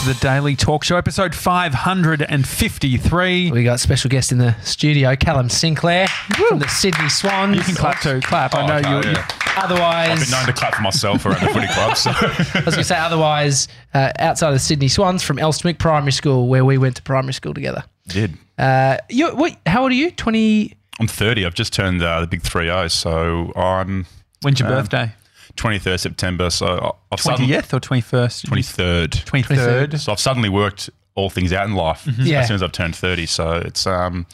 to the Daily Talk Show, episode 553. We got special guest in the studio, Callum Sinclair from the Sydney Swans. You can clap too. Clap. I Oh, know okay, you. yeah. I've Otherwise, been known to clap for myself around the footy club. So I was going to say, otherwise, uh, outside of the Sydney Swans from Elsternwick Primary School, where we went to primary school together. did. Uh, you, what, how old are you? 20. I'm 30. I've just turned uh, the big 3 0. So I'm When's your Um, birthday? 23rd September. So I've suddenly. 20th or 21st? 23rd. 23rd. So I've suddenly worked all things out in life Yeah. as soon as I've turned 30. So it's, um,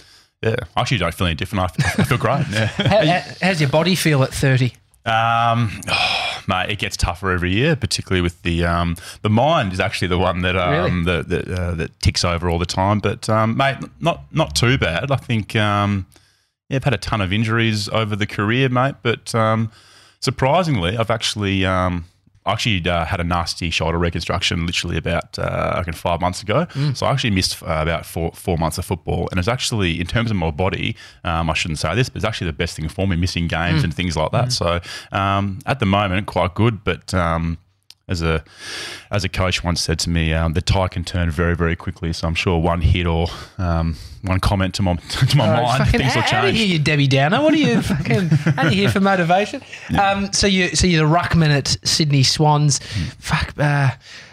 yeah, I actually don't feel any different. I, I feel great. Yeah. How, how, how's your body feel at 30? Um, oh, mate, it gets tougher every year, particularly with the um, the mind is actually the one that um, that that, uh, that ticks over all the time. But um, mate, not not too bad. I think um, yeah, I've had a ton of injuries over the career, mate. But um, surprisingly, I've actually um, I actually uh, had a nasty shoulder reconstruction literally about uh, I reckon five months ago. So I actually missed uh, about four four months of football, and it's actually in terms of my body, um, I shouldn't say this, but it's actually the best thing for me, missing games and things like that. So um, at the moment, quite good, but. Um, as a as a coach once said to me, um, the tide can turn very very quickly. So I'm sure one hit or um, one comment to my to my mind, Fucking things will change. here, you Debbie Downer. What are you fucking out of here for motivation? Um, so you so you're the ruckman at Sydney Swans. Hmm. Fuck, uh,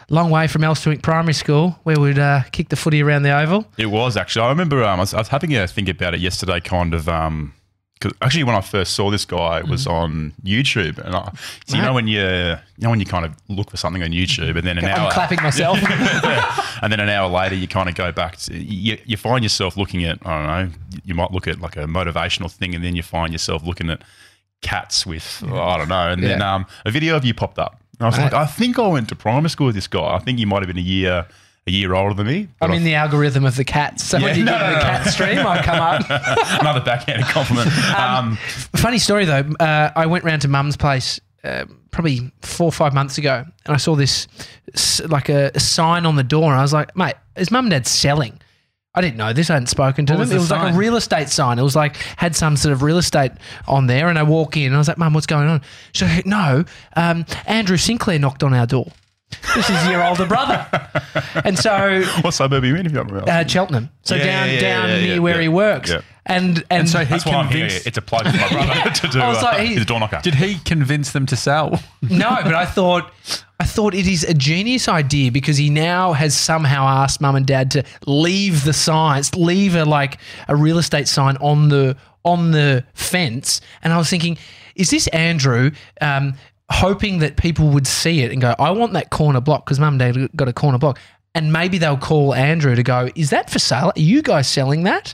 long way from Elsternwick Primary School, where we'd uh, kick the footy around the oval. It was actually. I remember um, I, was, I was having a think about it yesterday, kind of. Um, 'cause actually, when I first saw this guy, it Mm. was on YouTube, and I, so you know when you you know when you kind of look for something on YouTube, and then an I'm hour clapping myself. and then an hour later, you kind of go back to you, you find yourself looking at I don't know, you might look at like a motivational thing, and then you find yourself looking at cats with oh, I don't know, and then um, a video of you popped up. And I was Right. like, I think I went to primary school with this guy. I think he might have been a year a year older than me. I'm in the algorithm of the cats. So when you no, get to no, the cat stream, I come up. Another backhanded compliment. Um, Funny story though. Uh, I went round to Mum's place uh, probably four or five months ago, and I saw this like a, a sign on the door, and I was like, "Mate, is Mum and Dad selling?" I didn't know this. I hadn't spoken to What them. was it was like a real estate sign. It was like had some sort of real estate on there, and I walk in, and I was like, "Mum, what's going on?" She's like, "No, um, Andrew Sinclair knocked on our door. This is your older brother." and so what suburb are you in? If you don't remember? uh, Cheltenham, so Yeah, down yeah, yeah, down yeah, near yeah, where yeah. he works, Yeah. and and, And so he That's why I'm here. convinced- It's a plug for my brother to do. I was uh, like, he- he's a door knocker. Did he convince them to sell? No, but I thought I thought it is a genius idea because he now has somehow asked mum and dad to leave the signs, leave a like a real estate sign on the on the fence. And I was thinking, is this Andrew um, hoping that people would see it and go, I want that corner block because mum and dad got a corner block. And maybe they'll call Andrew to go, is that for sale? Are you guys selling that?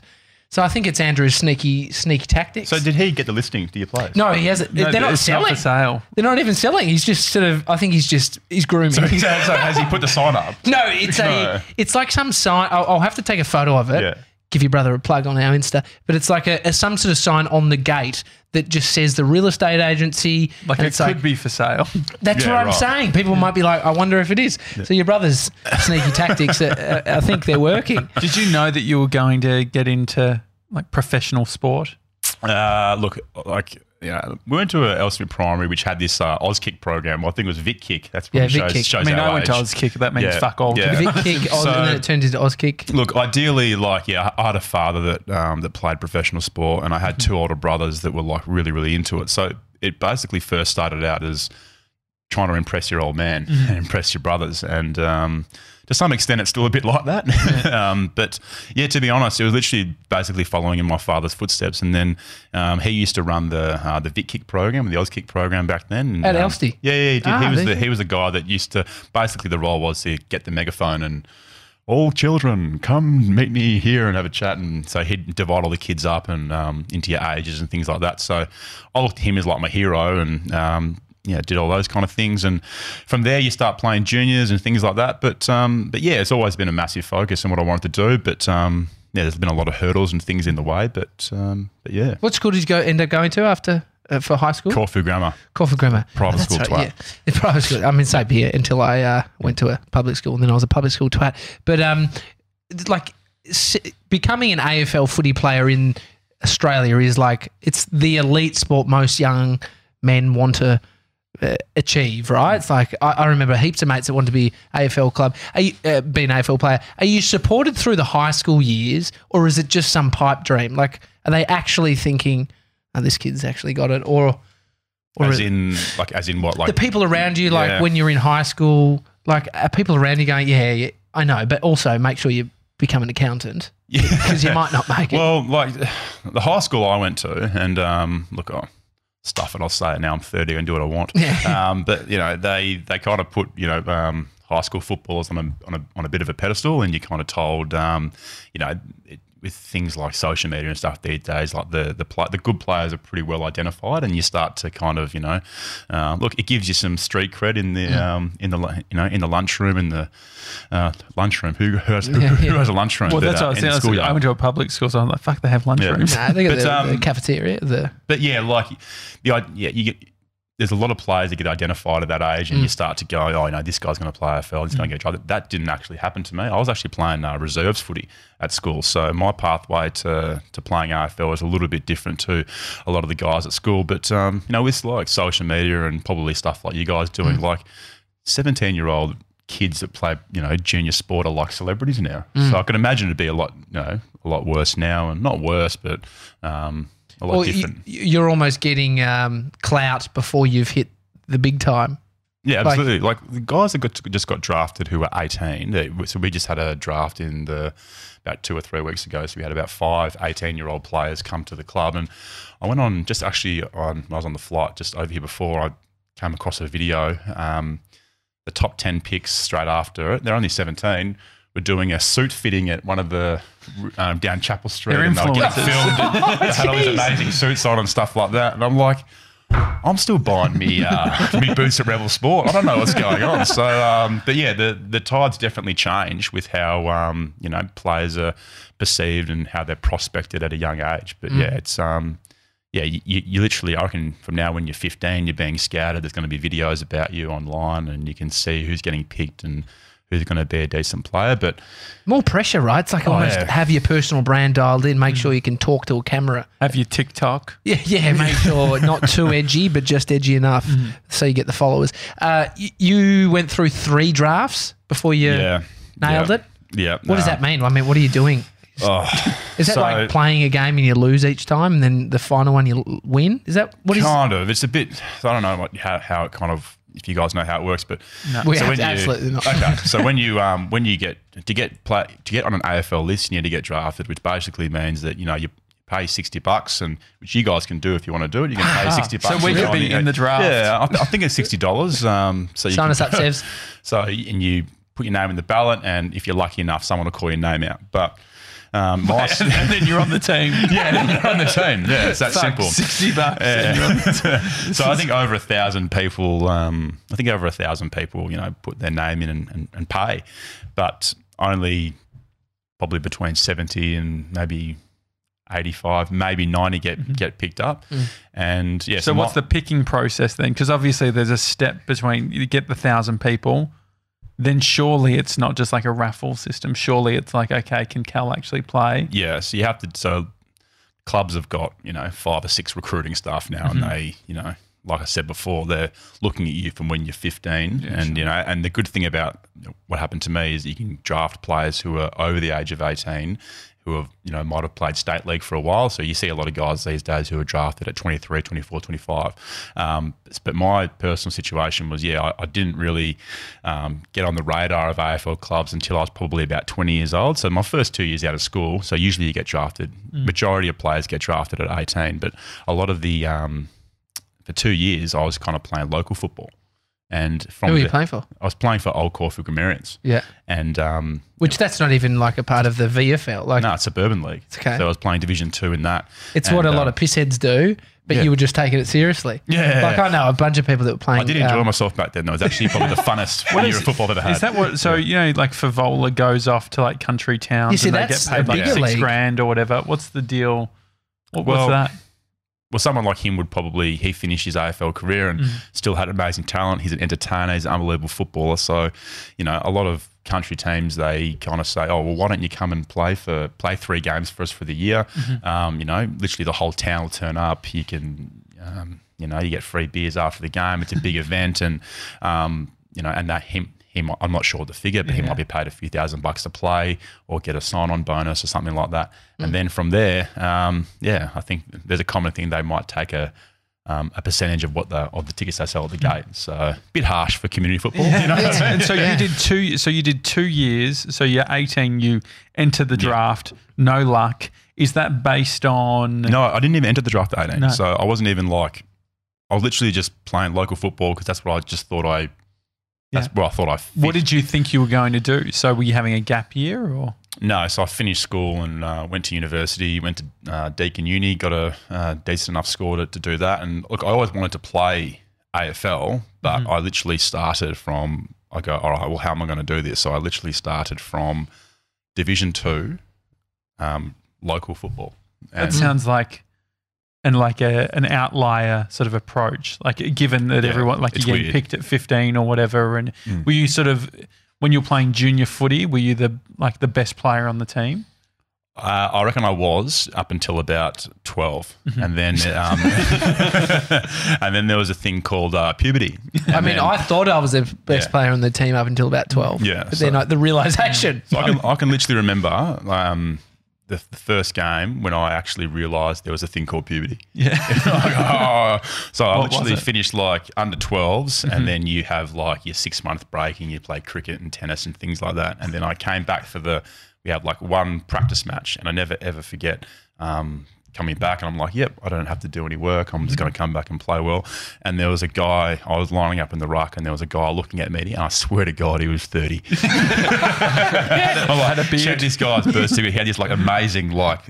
So I think it's Andrew's sneaky sneaky tactics. so did he get the listing to your place? no, he hasn't. No, they're not it's selling. Not for sale. They're not even selling. He's just sort of. I think he's just. He's grooming. So, so, so has he put the sign up? no, it's No. a. It's like some sign. I'll, I'll have to take a photo of it. Yeah. Give your brother a plug on our Insta, but it's like a, a some sort of sign on the gate that just says the real estate agency. Like it it's could be for sale. That's Yeah, what I'm right. saying. People might be like, I wonder if it is. So your brother's sneaky tactics, uh, uh, I think they're working. Did you know that you were going to get into like professional sport? Uh, look, like yeah, we went to a Elsmere Primary which had this uh, Auskick program. Well, I think it was Vic Kick. That's Yeah, probably Vic shows, Kick. shows I mean, I went to. Auskick. That means Yeah, fuck all. yeah. Vic kick, Oz, So- and then it turned into Auskick. Look, ideally, like yeah, I had a father that um, that played professional sport, and I had two older brothers that were like really, really into it. So it basically first started out as trying to impress your old man and impress your brothers, and um, to some extent, it's still a bit like that. um, but yeah, to be honest, it was literally basically following in my father's footsteps, and then um, he used to run the uh, the Vic Kick program, the Auskick program back then. And, At um? Yeah, yeah, he did. Ah, he was the he was the guy that used to basically the role was to get the megaphone and all children come meet me here and have a chat and so he'd divide all the kids up and um, into your ages and things like that so i looked at him as like my hero and um, yeah did all those kind of things and from there you start playing juniors and things like that but um, but yeah it's always been a massive focus and what i wanted to do but um, yeah there's been a lot of hurdles and things in the way but um, but yeah What school did you go end up going to after uh, for high school? Caulfield Grammar Caulfield Grammar. Private That's school twat. Yeah, private school. I mean, same here until I uh, went to a public school, and then I was a public school twat. But um, like s- becoming an AFL footy player in Australia is like it's the elite sport most young men want to achieve, right? It's like I, I remember heaps of mates that want to be AFL club, are you, uh, be an AFL player. Are you supported through the high school years, or is it just some pipe dream? Like, are they actually thinking, oh, this kid's actually got it, or or as in like as in what like the people around you, like Yeah. when you're in high school, like are people around you going, yeah, yeah, I know, but also make sure you become an accountant yeah. because you might not make it. Well, like the high school I went to, and um, look, I stuff it. I'll say it now. I'm 30 and do what I want. Yeah. Um, but you know, they they kind of put you know um, high school footballers on a, on a on a bit of a pedestal, and you're kind of told, um, you know. It, with things like social media and stuff these days, like the the pla the good players are pretty well identified, and you start to kind of you know, uh, look, it gives you some street cred in the um, in the you know in the lunchroom in the uh, lunchroom. Who has who, Yeah, who yeah. has a lunchroom? Well, that, that's uh, what I was in saying. I was- schoolyard? I went to a public school, so I'm like, fuck, they have lunchrooms. Nah, they got But, the, um, the cafeteria. The But yeah, like the i- yeah, you get there's a lot of players that get identified at that age, and Mm. you start to go, oh, you know, this guy's going to play AFL, he's going to get drafted. That didn't actually happen to me. I was actually playing uh, reserves footy at school, so my pathway to to playing AFL was a little bit different to a lot of the guys at school. But um, you know, with like social media and probably stuff like you guys doing, Mm. like 17 year old kids that play, you know, junior sport are like celebrities now. Mm. So I can imagine it'd be a lot, you know, a lot worse now, and not worse, but um, a lot well, you, different. you're almost getting um, clout before you've hit the big time. Yeah, absolutely. Like, the guys that got, just got drafted who were 18. They, so we just had a draft in the about two or three weeks ago. So we had about five 18 year old players come to the club. And I went on just actually on, I was on the flight just over here before I came across a video. Um, the top 10 picks straight after it, they're only 17. We're doing a suit fitting at one of the um, down Chapel Street, They're and they were getting influencers. filmed. and they had all these amazing suits on and stuff like that. And I'm like, I'm still buying me uh, me boots at Rebel Sport. I don't know what's going on. So, um, but yeah, the the tides definitely change with how um, you know players are perceived and how they're prospected at a young age. But yeah, it's um, yeah, you, you you literally, I reckon from now when you're 15, you're being scouted. There's going to be videos about you online, and you can see who's getting picked and who's going to be a decent player. But More pressure, right? It's like Oh, almost yeah. have your personal brand dialed in. Make sure you can talk to a camera. Have your TikTok. Yeah, yeah. Make sure not too edgy, but just edgy enough, so you get the followers. Uh, y- you went through three drafts before you yeah, nailed yeah, it. Yeah. What does that mean? I mean, what are you doing? Oh, Is that So- like playing a game and you lose each time, and then the final one you win? Is that what is? kind of. It's a bit. I don't know what, how how it kind of. If you guys know how it works, but No. We so when you- absolutely not. Okay, so when you um when you get to get play to get on an AFL list, you need to get drafted, which basically means that you know you pay sixty bucks, and which you guys can do if you want to do it. You can pay Ah, sixty so we could be in the draft. Yeah, I, th- I think it's sixty dollars. Um, so you Sign can, us up, Sevs. So and you put your name in the ballot, and if you're lucky enough, someone will call your name out. But um, my, and then you're on the team. yeah, then you're on the team. Yeah, it's that Fuck, simple. 60 bucks. and you're on the Yeah. so I think over a thousand people, um, I think over a thousand people, you know, put their name in and, and, and pay, but only probably between seventy and maybe eighty-five, maybe ninety get get picked up, and yeah. So what's the picking process then? Because obviously there's a step between you get the thousand people, then surely it's not just like a raffle system. Surely it's like, okay, can Cal actually play? Yeah, so you have to. So clubs have got you know five or six recruiting staff now, and mm-hmm. they you know like I said before, they're looking at you from when you're 15, and you know, and the good thing about what happened to me is you can draft players who are over the age of 18. Who have, you know, might have played state league for a while. So you see a lot of guys these days who are drafted at 23, 24, 25. Um, but my personal situation was, yeah, I, I didn't really um, get on the radar of AFL clubs until I was probably about 20 years old. So my first two years out of school, so usually you get drafted. Majority of players get drafted at 18, but a lot of the, um, for two years, I was kind of playing local football. And from Who are you the- playing for? I was playing for Old Caulfield Grammarians. Yeah. And um, Which that's not even like a part of the VFL. Like no, it's a suburban league. It's okay. So I was playing Division Two in that. it's what a lot um, of pissheads do, but yeah. you were just taking it seriously. Yeah. Like I know a bunch of people that were playing. I did enjoy um, myself back then. Though. It was actually probably the funnest year is- of football I've ever had. Is that what? So you know, like Fevola goes off to like country towns see, and they get paid like six league. grand or whatever. What's the deal? What, Well, what's that? Well, someone like him would probably he finished his AFL career and still had amazing talent. He's an entertainer. He's an unbelievable footballer. So, you know, a lot of country teams they kind of say, "Oh, well, why don't you come and play for play three games for us for the year?" Um, you know, literally the whole town will turn up. You can. Um, you know, you get free beers after the game. It's a big event, and um, you know, and that him. He might, I'm not sure the figure, but he might be paid a few thousand bucks to play or get a sign-on bonus or something like that. And then from there, um, yeah, I think there's a common thing they might take a um, a percentage of what the of the tickets they sell at the gate. So a bit harsh for community football. You know? and so Yeah. you did two. So you did two years. So you're 18. You enter the draft. No luck. Is that based on? No, I didn't even enter the draft at 18. No. So I wasn't even like, I was literally just playing local football because that's what I just thought I, that's Yeah. what I thought I fit. What did you think you were going to do? So were you having a gap year or? No, so I finished school and uh, went to university, went to uh, Deakin Uni, got a uh, decent enough score to, to do that. And look, I always wanted to play AFL, but Mm-hmm. I literally started from, I go, all right, well, how am I going to do this? So I literally started from Division Two, um, local football. That sounds like, and like a an outlier sort of approach. Like given that Yeah, everyone, like you're getting weird. picked at 15 or whatever, and Mm. were you sort of when you were playing junior footy, were you the like the best player on the team? Uh, I reckon I was up until about 12 Mm-hmm. and then um, and then there was a thing called uh, puberty. I mean, then- I thought I was the best Yeah. player on the team up until about 12. Yeah, But so- then like, the realization. So I can, I can literally remember um, the, the first game when I actually realised there was a thing called puberty. Yeah. Like, oh. So I What literally? Mm-hmm. finished like under 12s, and then you have like your six month break and you play cricket and tennis and things like that. And then I came back for the, we had like one practice match, and I never ever forget. Um, Coming back, and I'm like, yep, I don't have to do any work. I'm just Mm-hmm. going to come back and play well. And there was a guy, I was lining up in the ruck, and there was a guy looking at me, and I swear to God, he was 30. I'm like, Had a beard. check this guy's birth certificate. He had this like amazing like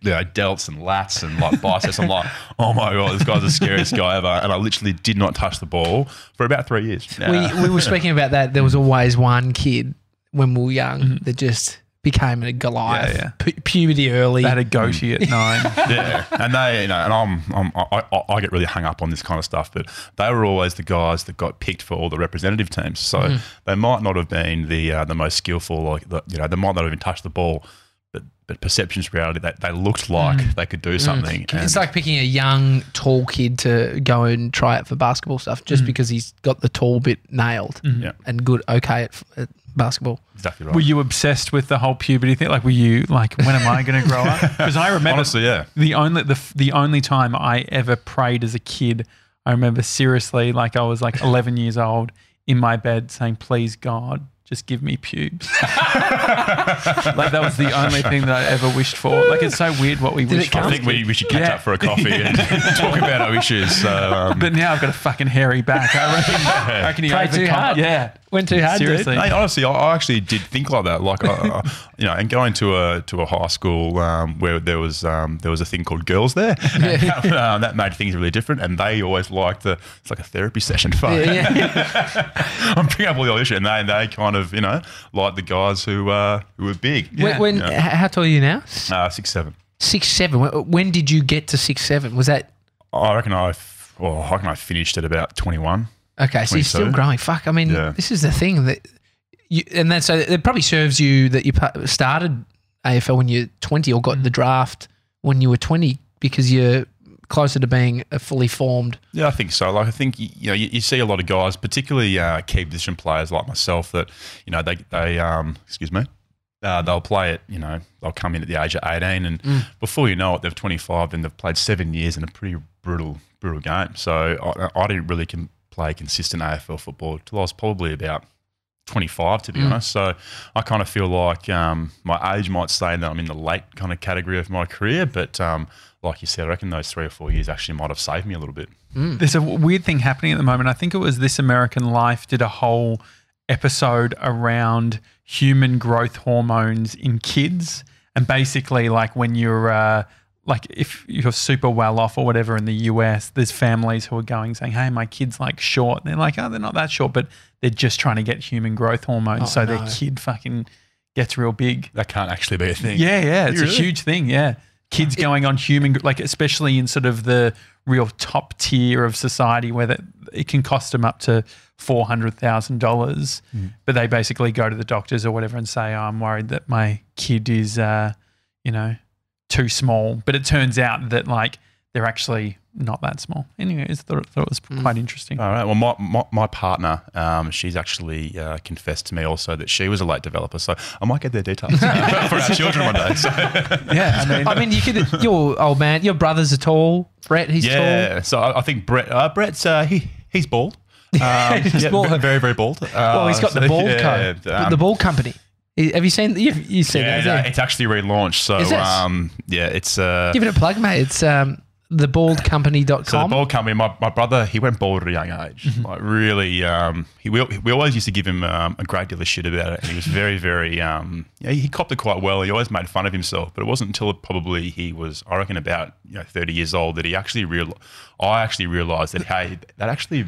you know, delts and lats and like biceps. I'm like, oh my god, this guy's the scariest guy ever. And I literally did not touch the ball for about three years. we, we were speaking about that. There was always one kid when we were young that just became a Goliath. Yeah, Pu- puberty early. They had a goatee at nine. yeah, and they, you know, and I'm, I'm I, I, I get really hung up on this kind of stuff, but they were always the guys that got picked for all the representative teams. So mm-hmm. they might not have been the uh, the most skillful, like the, you know, they might not have even touched the ball, but but perceptions, reality, they, they looked mm. like they could do mm. something. it's like picking a young, tall kid to go and try it for basketball stuff just mm. because he's got the tall bit nailed mm-hmm. Yeah. and good, okay at, at basketball. exactly right. Were you obsessed with the whole puberty thing? Like, were you like, when am I going to grow up? Because I remember Honestly, yeah. the only the the only time I ever prayed as a kid, I remember seriously, like I was like 11 years old in my bed saying, "Please God, just give me pubes." like that was the only thing that I ever wished for. Like it's so weird what we Did wish for. I think we, we should catch Yeah. up for a coffee and talk about our issues. So, um, But now I've got a fucking hairy back. I reckon. I reckon he Pray too hard. Yeah, Went too hard, dude. seriously. Hey, honestly, I- I actually did think like that. Like, I, I- you know, and going to a to a high school um, where there was um, there was a thing called girls there, and, um, that made things really different. And they always liked the it's like a therapy session. Fun. Yeah, yeah. I'm bringing up all the issues, and they they kind of you know like the guys who uh, who were big. When, when Yeah. h- how tall are you now? Uh, six seven. Six seven. When, when did you get to six seven? Was that I reckon I. f- Well, I reckon I finished at about 21. Okay? So you're still growing. Fuck. I mean, Yeah. this is the thing that you and then so it probably serves you that you pa- started AFL when you're 20 or got the draft when you were 20 because you're closer to being a fully formed. Yeah, I think so. Like, I think you know, you, you see a lot of guys, particularly uh, key position players like myself, that you know they they um excuse me, uh, they'll play it. You know, they'll come in at the age of eighteen, and before you know it, they're twenty five, and they've played seven years in a pretty brutal brutal game. So I, I didn't really can play consistent AFL football. Till I was probably about. 25 to be honest. So i kind of feel like um, my age might say that i'm in the late kind of category of my career but um, like you said i reckon those three or four years actually might have saved me a little bit. There's a weird thing happening at the moment. I think it was This American Life did a whole episode around human growth hormones in kids, and basically, like when you're uh, like if you're super well off or whatever in the US, there's families who are going saying, "Hey, my kid's like short." And they're like, "Oh, they're not that short," but they're just trying to get human growth hormones Oh, so no. their kid fucking gets real big. that can't actually be a thing Yeah, yeah, it's Really? a huge thing. Yeah, kids going on human, like especially in sort of the real top tier of society, where that it can cost them up to four hundred thousand dollars, but they basically go to the doctors or whatever and say, oh, "I'm worried that my kid is, uh, you know, too small." But it turns out that like they're actually not that small. Anyways, thought, thought it was quite interesting. All right. Well, my my, my partner, um, she's actually uh, confessed to me also that she was a late developer. So I might get their details uh, for our children one day. So, yeah, I mean, I mean, you could. Your old man, your brothers are tall. Brett, he's tall. yeah. So I, I think Brett, uh, Brett's uh, he he's bald. Um, He's yeah, bald. very very bald. Uh, Well, he's got the bald yeah, coat, um, the bald company. Have you seen? You've, you've seen yeah, that? it's actually relaunched. So Is it? um, yeah, it's uh, Give it a plug, mate. It's um, thebaldcompany.com. So the bald company, my, my brother, he went bald at a young age. Mm-hmm. Like really, um, he we, we always used to give him um, a great deal of shit about it, and he was very, very, um, yeah, he copped it quite well. He always made fun of himself, but it wasn't until probably he was, I reckon, about you know thirty years old that he actually real, I actually realised that hey, that actually.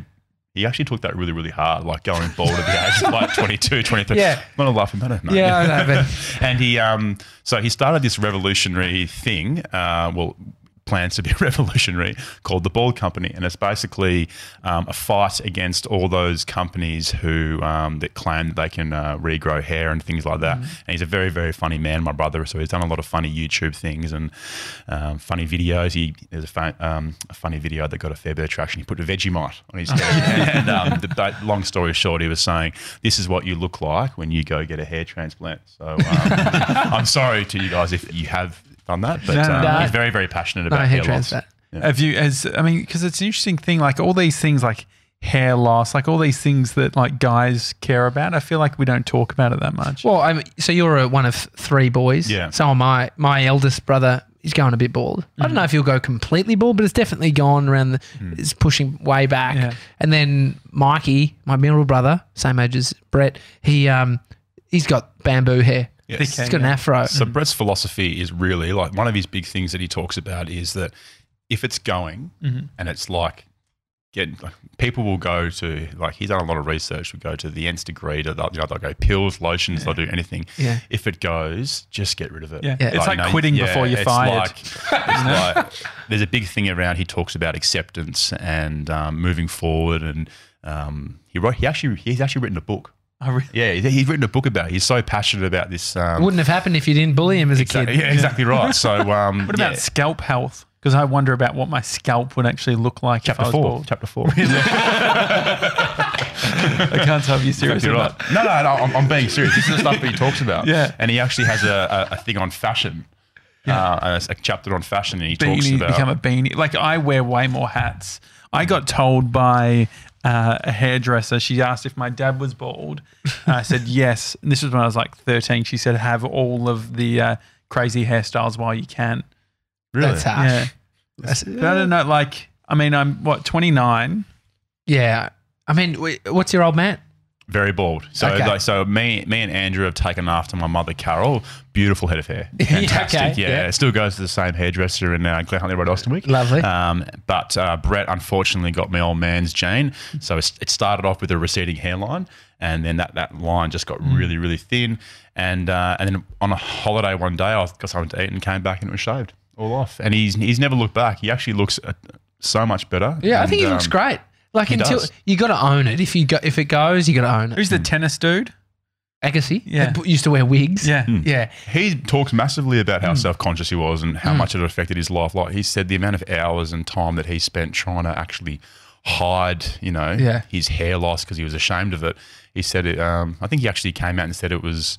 He actually took that really, really hard, like going bald at the age of like 22, 23. Yeah. I'm not a laughing matter, mate. Yeah, I know, but- and he, um, so he started this revolutionary thing. Uh, well, plans to be revolutionary called the Bald Company, and it's basically um, a fight against all those companies who um, that claim that they can uh, regrow hair and things like that. And he's a very, very funny man, my brother. So he's done a lot of funny YouTube things and um, funny videos. He there's a, fa- um, a funny video that got a fair bit of traction. He put a Vegemite on his head, and um, the, long story short, he was saying, "This is what you look like when you go get a hair transplant." So um, I'm sorry to you guys if you have done that, but um, no. he's very, very passionate about hair hair loss. transplant. Have you as I mean, because it's an interesting thing. Like all these things, like hair loss, like all these things that like guys care about. I feel like we don't talk about it that much. Well, I'm, so you're a, one of three boys. Yeah. So am I. My eldest brother is going a bit bald. I don't know if he'll go completely bald, but it's definitely gone around. The, It's pushing way back. Yeah. And then Mikey, my middle brother, same age as Brett, he um he's got bamboo hair. Yes. He's got an afro. So Brett's philosophy is really like one of his big things that he talks about is that if it's going Mm-hmm. and it's like get like, people will go to like he's done a lot of research. Will go to the nth degree to they'll, you know they'll go pills, lotions, they'll do anything. Yeah. If it goes, just get rid of it. Yeah. Yeah. It's like you know, quitting yeah, before you're fired. Like, it's like there's a big thing around. He talks about acceptance and um, moving forward, and um, he wrote. He actually he's actually written a book. I re- Yeah, he's written a book about. it. He's so passionate about this. Um, Wouldn't have happened if you didn't bully him as a kid. yeah, exactly right. So, um, what about yeah. scalp health? Because I wonder about what my scalp would actually look like if I chapter was four? bald. Chapter four. I can't tell if you're serious Exactly right. No, no, no. I'm, I'm being serious. This is the stuff that he talks about. Yeah. and he actually has a, a, a thing on fashion. Uh, a, a chapter on fashion, and he talks about become a beanie. Like I wear way more hats. I got told by uh, a hairdresser. She asked if my dad was bald. And I said yes. And this was when I was like 13. She said have all of the uh, crazy hairstyles while you can. really. That's harsh. Yeah. That's- But I don't know. Like I mean, I'm what 29. yeah. I mean, what's your old man? Very bald. So, Okay. like, so me, me and Andrew have taken after my mother, Carol. Beautiful head of hair. Yeah, Fantastic. okay, yeah, yeah. it still goes to the same hairdresser in uh, Glen Huntly Road, Elsternwick. Lovely. Um, but uh, Brett unfortunately got my old man's Jane. So it started off with a receding hairline, and then that, that line just got Mm. really, really thin. And uh, and then on a holiday one day, I got something to eat and came back and it was shaved all off. And he's he's never looked back. He actually looks uh, so much better. Yeah, I think he looks um, great. Like he until does. you got to own it. If you go, if it goes, you got to own it. Who's the tennis dude? Agassi? Yeah. that used to wear wigs. Yeah. yeah. He talks massively about Hmm. how self conscious he was and how much it affected his life. Like he said, the amount of hours and time that he spent trying to actually hide, you know, Yeah. his hair loss because he was ashamed of it. He said it. Um, I think he actually came out and said it was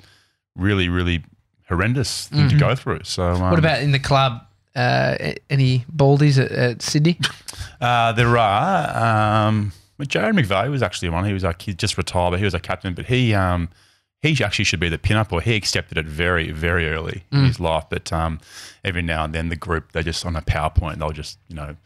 really, really horrendous thing to go through. So, um, Mm-hmm. What about in the club? Uh, any baldies at, at Sydney? Uh, there are. Um, Jarrad McVeigh was actually one. He was like he just retired, but he was a captain. But he um, he actually should be the pin-up, or he accepted it very very early in his life. But um, every now and then the group they just on a PowerPoint they'll just you know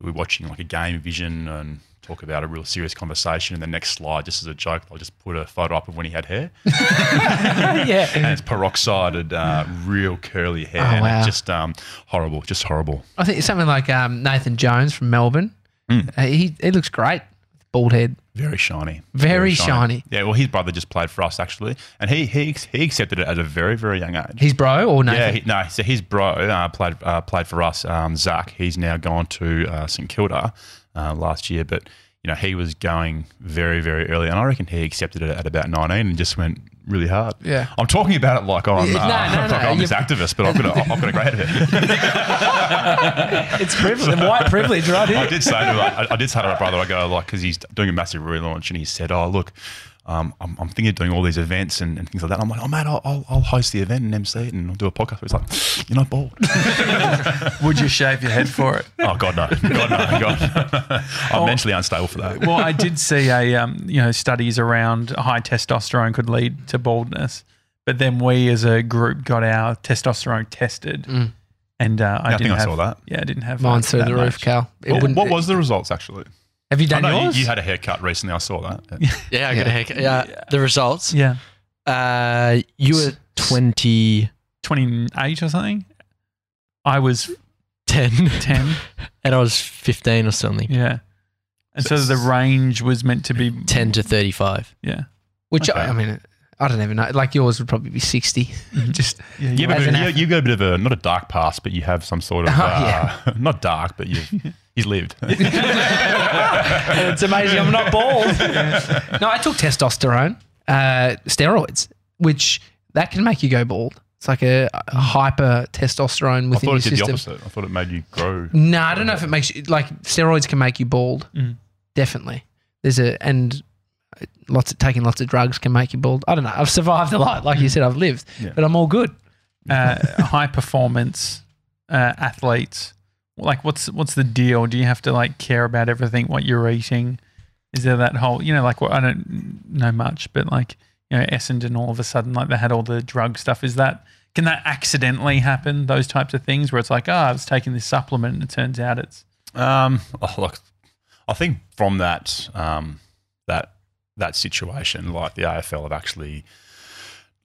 we're watching like a game vision and talk about a real serious conversation. And the next slide, just as a joke, I'll just put a photo up of when he had hair, yeah. and it's peroxided, uh, real curly hair. Oh, wow. it's just um, horrible, just horrible. I think something like um, Nathan Jones from Melbourne. Mm. He he looks great. Bald head. Very shiny. Very shiny. Yeah, well, his brother just played for us actually, and he he he accepted it at a very very young age. He's bro or Nathan? yeah, he, no. So his bro uh, played uh, played for us. Um, Zak. He's now gone to uh, St Kilda uh, last year, but you know he was going very very early, and I reckon he accepted it at about nineteen and just went really hard. Yeah. I'm talking about it like I'm, uh, Yeah, no, no, like no, I'm this activist, but I've got a, I've got a great head. It's privilege, white privilege, right I here. did say to I, I did say to my brother, I go like because he's doing a massive relaunch, and he said, "Oh look, um, I'm, I'm thinking of doing all these events and, and things like that." I'm like, "Oh mate, I'll, I'll, I'll host the event and MC it, and I'll do a podcast." It's like, "You're not bald." Would you shave your head for it? oh God no, God no, God. I'm mentally unstable for that. Well, I did see a um, you know studies around high testosterone could lead to baldness, but then we as a group got our testosterone tested, and uh, I I didn't think I have, saw that. Yeah, I didn't have Mine's that- through that the roof, much. Cal. It What, wouldn't- what was the results actually? Have you I done know you, yours? you had a haircut recently. I saw that. Yeah, I got Yeah. a haircut. Yeah, the results. Yeah, Uh, you were 20, twenty eight or something. I was 10, ten. and I was 15 or something. Yeah, and so the range was meant to be 10 to 35. Yeah, Which Okay. I mean, I don't even know. Like yours would probably be sixty. Just yeah, You, you have a As bit, you, ath- got a bit of a not a dark past, but you have some sort of Oh, uh, not dark, but you've he's lived. it's amazing I'm not bald. No, I took testosterone, uh, steroids, which that can make you go bald. It's like a, a hyper testosterone I within thought your it did the system. opposite. I thought it made you grow. No, I don't know if it makes you like steroids can make you bald. Mm. Definitely. There's a and lots of taking lots of drugs can make you bald. I don't know. I've survived a lot. Like you said, I've lived, Yeah. but I'm all good. uh, high performance uh, athletes like what's what's the deal? Do you have to like care about everything what you're eating? Is there that whole you know like what i don't know much but like you know essendon all of a sudden like they had all the drug stuff. Is that can that accidentally happen those types of things where it's like oh i was taking this supplement and it turns out it's Um, oh, look, I think from that um, that that situation, like the AFL have actually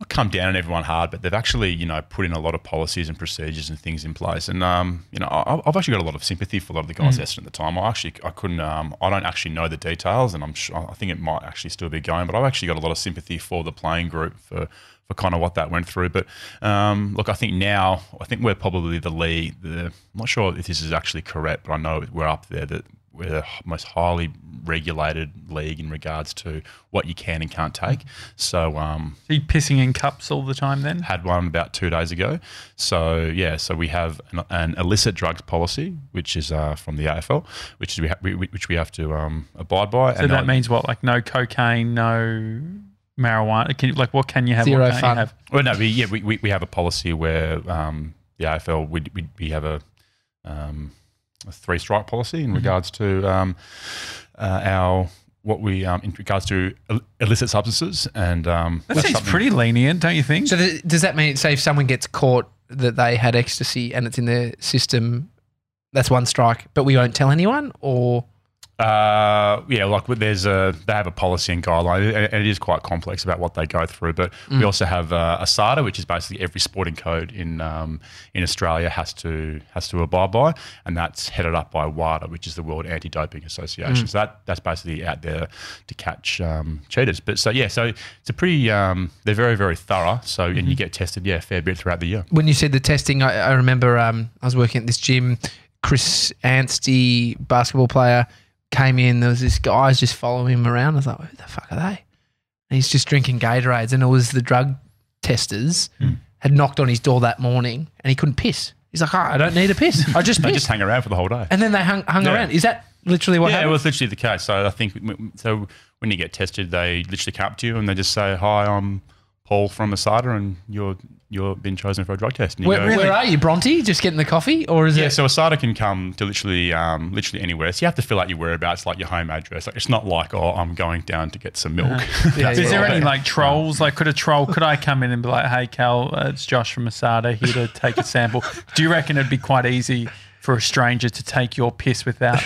come down on everyone hard, but they've actually you know put in a lot of policies and procedures and things in place. And um, you know, I, I've actually got a lot of sympathy for a lot of the guys mm. at the time. I actually I couldn't um, I don't actually know the details, and I'm sure I think it might actually still be going, but I've actually got a lot of sympathy for the playing group for for kind of what that went through. But um, look, I think now, I think we're probably the league. The, I'm not sure if this is actually correct, but I know we're up there that we're the most highly regulated league in regards to what you can and can't take. So, um, are you pissing in cups all the time then had one about two days ago. So yeah, so we have an, an illicit drugs policy, which is uh, from the AFL, which is we, ha- we which we have to um, abide by. so that means what like no cocaine no marijuana can you, like what can you have Zero what can't fun. you have Well, no, we, yeah, we, we, we have a policy where um, the AFL we, we, we have a, um, a three strike policy in regards to um, uh, our what we um, in regards to illicit substances and um, that that's seems something- pretty lenient don't you think? So th- does that mean, say, if someone gets caught that they had ecstasy and it's in their system, that's one strike, but we won't tell anyone, or Uh, yeah, like there's a they have a policy and guideline, and it is quite complex about what they go through. But we also have uh, ASADA, which is basically every sporting code in um, in Australia has to has to abide by, and that's headed up by WADA, which is the World Anti-Doping Association. So that that's basically out there to catch um, cheaters. But so yeah, so it's a pretty um, they're very very thorough. So and you get tested yeah a fair bit throughout the year. when you said the testing, I, I remember um, I was working at this gym. Chris Anstey, basketball player, came in. There was this guys just following him around. I was like, who the fuck are they? And he's just drinking Gatorades, and it was the drug testers hmm. had knocked on his door that morning, and he couldn't piss. He's like, oh, I don't need a piss. I just They piss. just hang around for the whole day. and then they hung, hung Yeah. around. Is that literally what yeah, it was literally the case. So I think so. When you get tested, they literally come up to you and they just say, "Hi, I'm Paul from Asada, and you're you're been chosen for a drug test." And you where, go, where are you, Bronte? Just getting the coffee, or is Yeah, it? so Asada can come to literally, um, literally anywhere. So you have to fill out your whereabouts, like your home address. Like it's not like, oh, I'm going down to get some milk. Yeah, yeah. Is there any like trolls? Like, could a troll? Could I come in and be like, "Hey, Cal, uh, it's Josh from Asada here to take a sample." Do you reckon it'd be quite easy for a stranger to take your piss without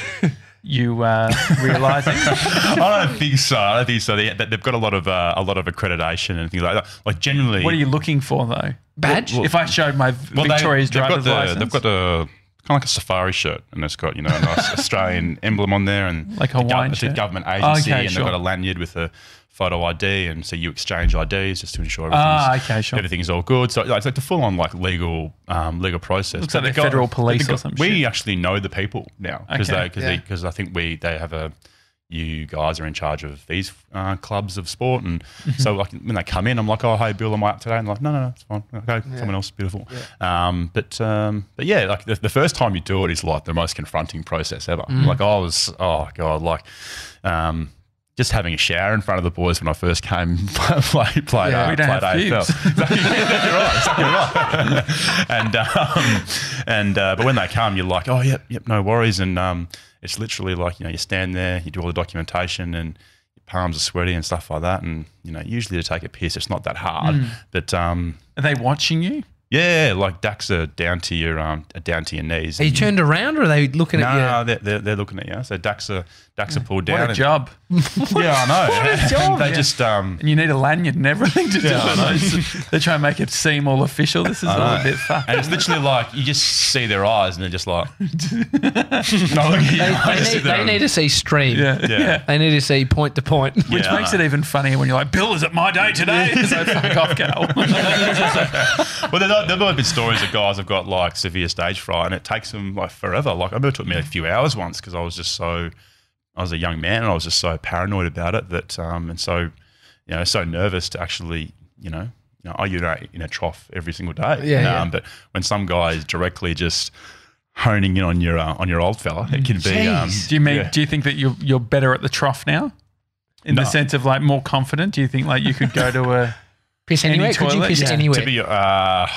you uh, realizing? I don't think so. I don't think so. They, they've got a lot of uh, a lot of accreditation and things like that. Like generally, what are you looking for though? Badge? If I showed my Well, Victoria's they've driver's the, license, They've got the kind of like a safari shirt, and it's got you know a nice Australian emblem on there, and Like a the gov- Hawaiian it's a government agency, Okay, and sure. they've got a lanyard with a photo ID, and so you exchange IDs just to ensure everything's, Ah, okay, sure. everything's all good. So it's like the full on like legal um, legal process. Looks like the federal but police the or guy- some We shit. actually know the people now because Okay, they because yeah. I think we they have a you guys are in charge of these uh, clubs of sport. And so like when they come in, I'm like, oh, hey, Bill, am I up today? And like, no, no, no, it's fine. Okay, someone else, beautiful. Um, but um, but yeah, like the, the first time you do it is like the most confronting process ever. Like I was, oh god, like. Um, just having a shower in front of the boys when I first came played played, Yeah, uh, we don't played have AFL. Exactly, yeah, you're right, exactly right. and um, and uh, but when they come, you're like, oh yep, yep, no worries. And um, it's literally like you know you stand there, you do all the documentation, and your palms are sweaty and stuff like that. And you know usually to take a piss, it's not that hard. But um, Are they watching you? yeah, like ducks are down to your um, down to your knees. Are you turned around or are they looking no, at you? no, they're, they're, they're looking at you. So ducks are ducks are pulled down. What a and- job. Yeah, I know. What a job. they just um, And you need a lanyard and everything to do Yeah, I it. They try and make it seem all official. This is all a know. bit fucked. And it's literally like you just see their eyes and they're just like, no, look. They, they need, they need to see stream. Yeah, Yeah. yeah. They need to see point to point. Which I makes know. it even funnier when you're like, Bill, is it my day today? so fuck off, Cal. Well, there there have been stories of guys have got like severe stage fright, and it takes them like forever. Like I remember it took me a few hours once because I was just so, I was a young man and I was just so paranoid about it that, um, and so, you know, so nervous to actually, you know, you know, I urinate in a trough every single day. Yeah, yeah. Um, but when some guy is directly just honing in on your uh, on your old fella, it can be. Um, do you mean? yeah. Do you think that you're you're better at the trough now? In the sense of like more confident? Do you think like you could go to a, Piss Any anywhere? Could you piss Yeah. anywhere? to be uh,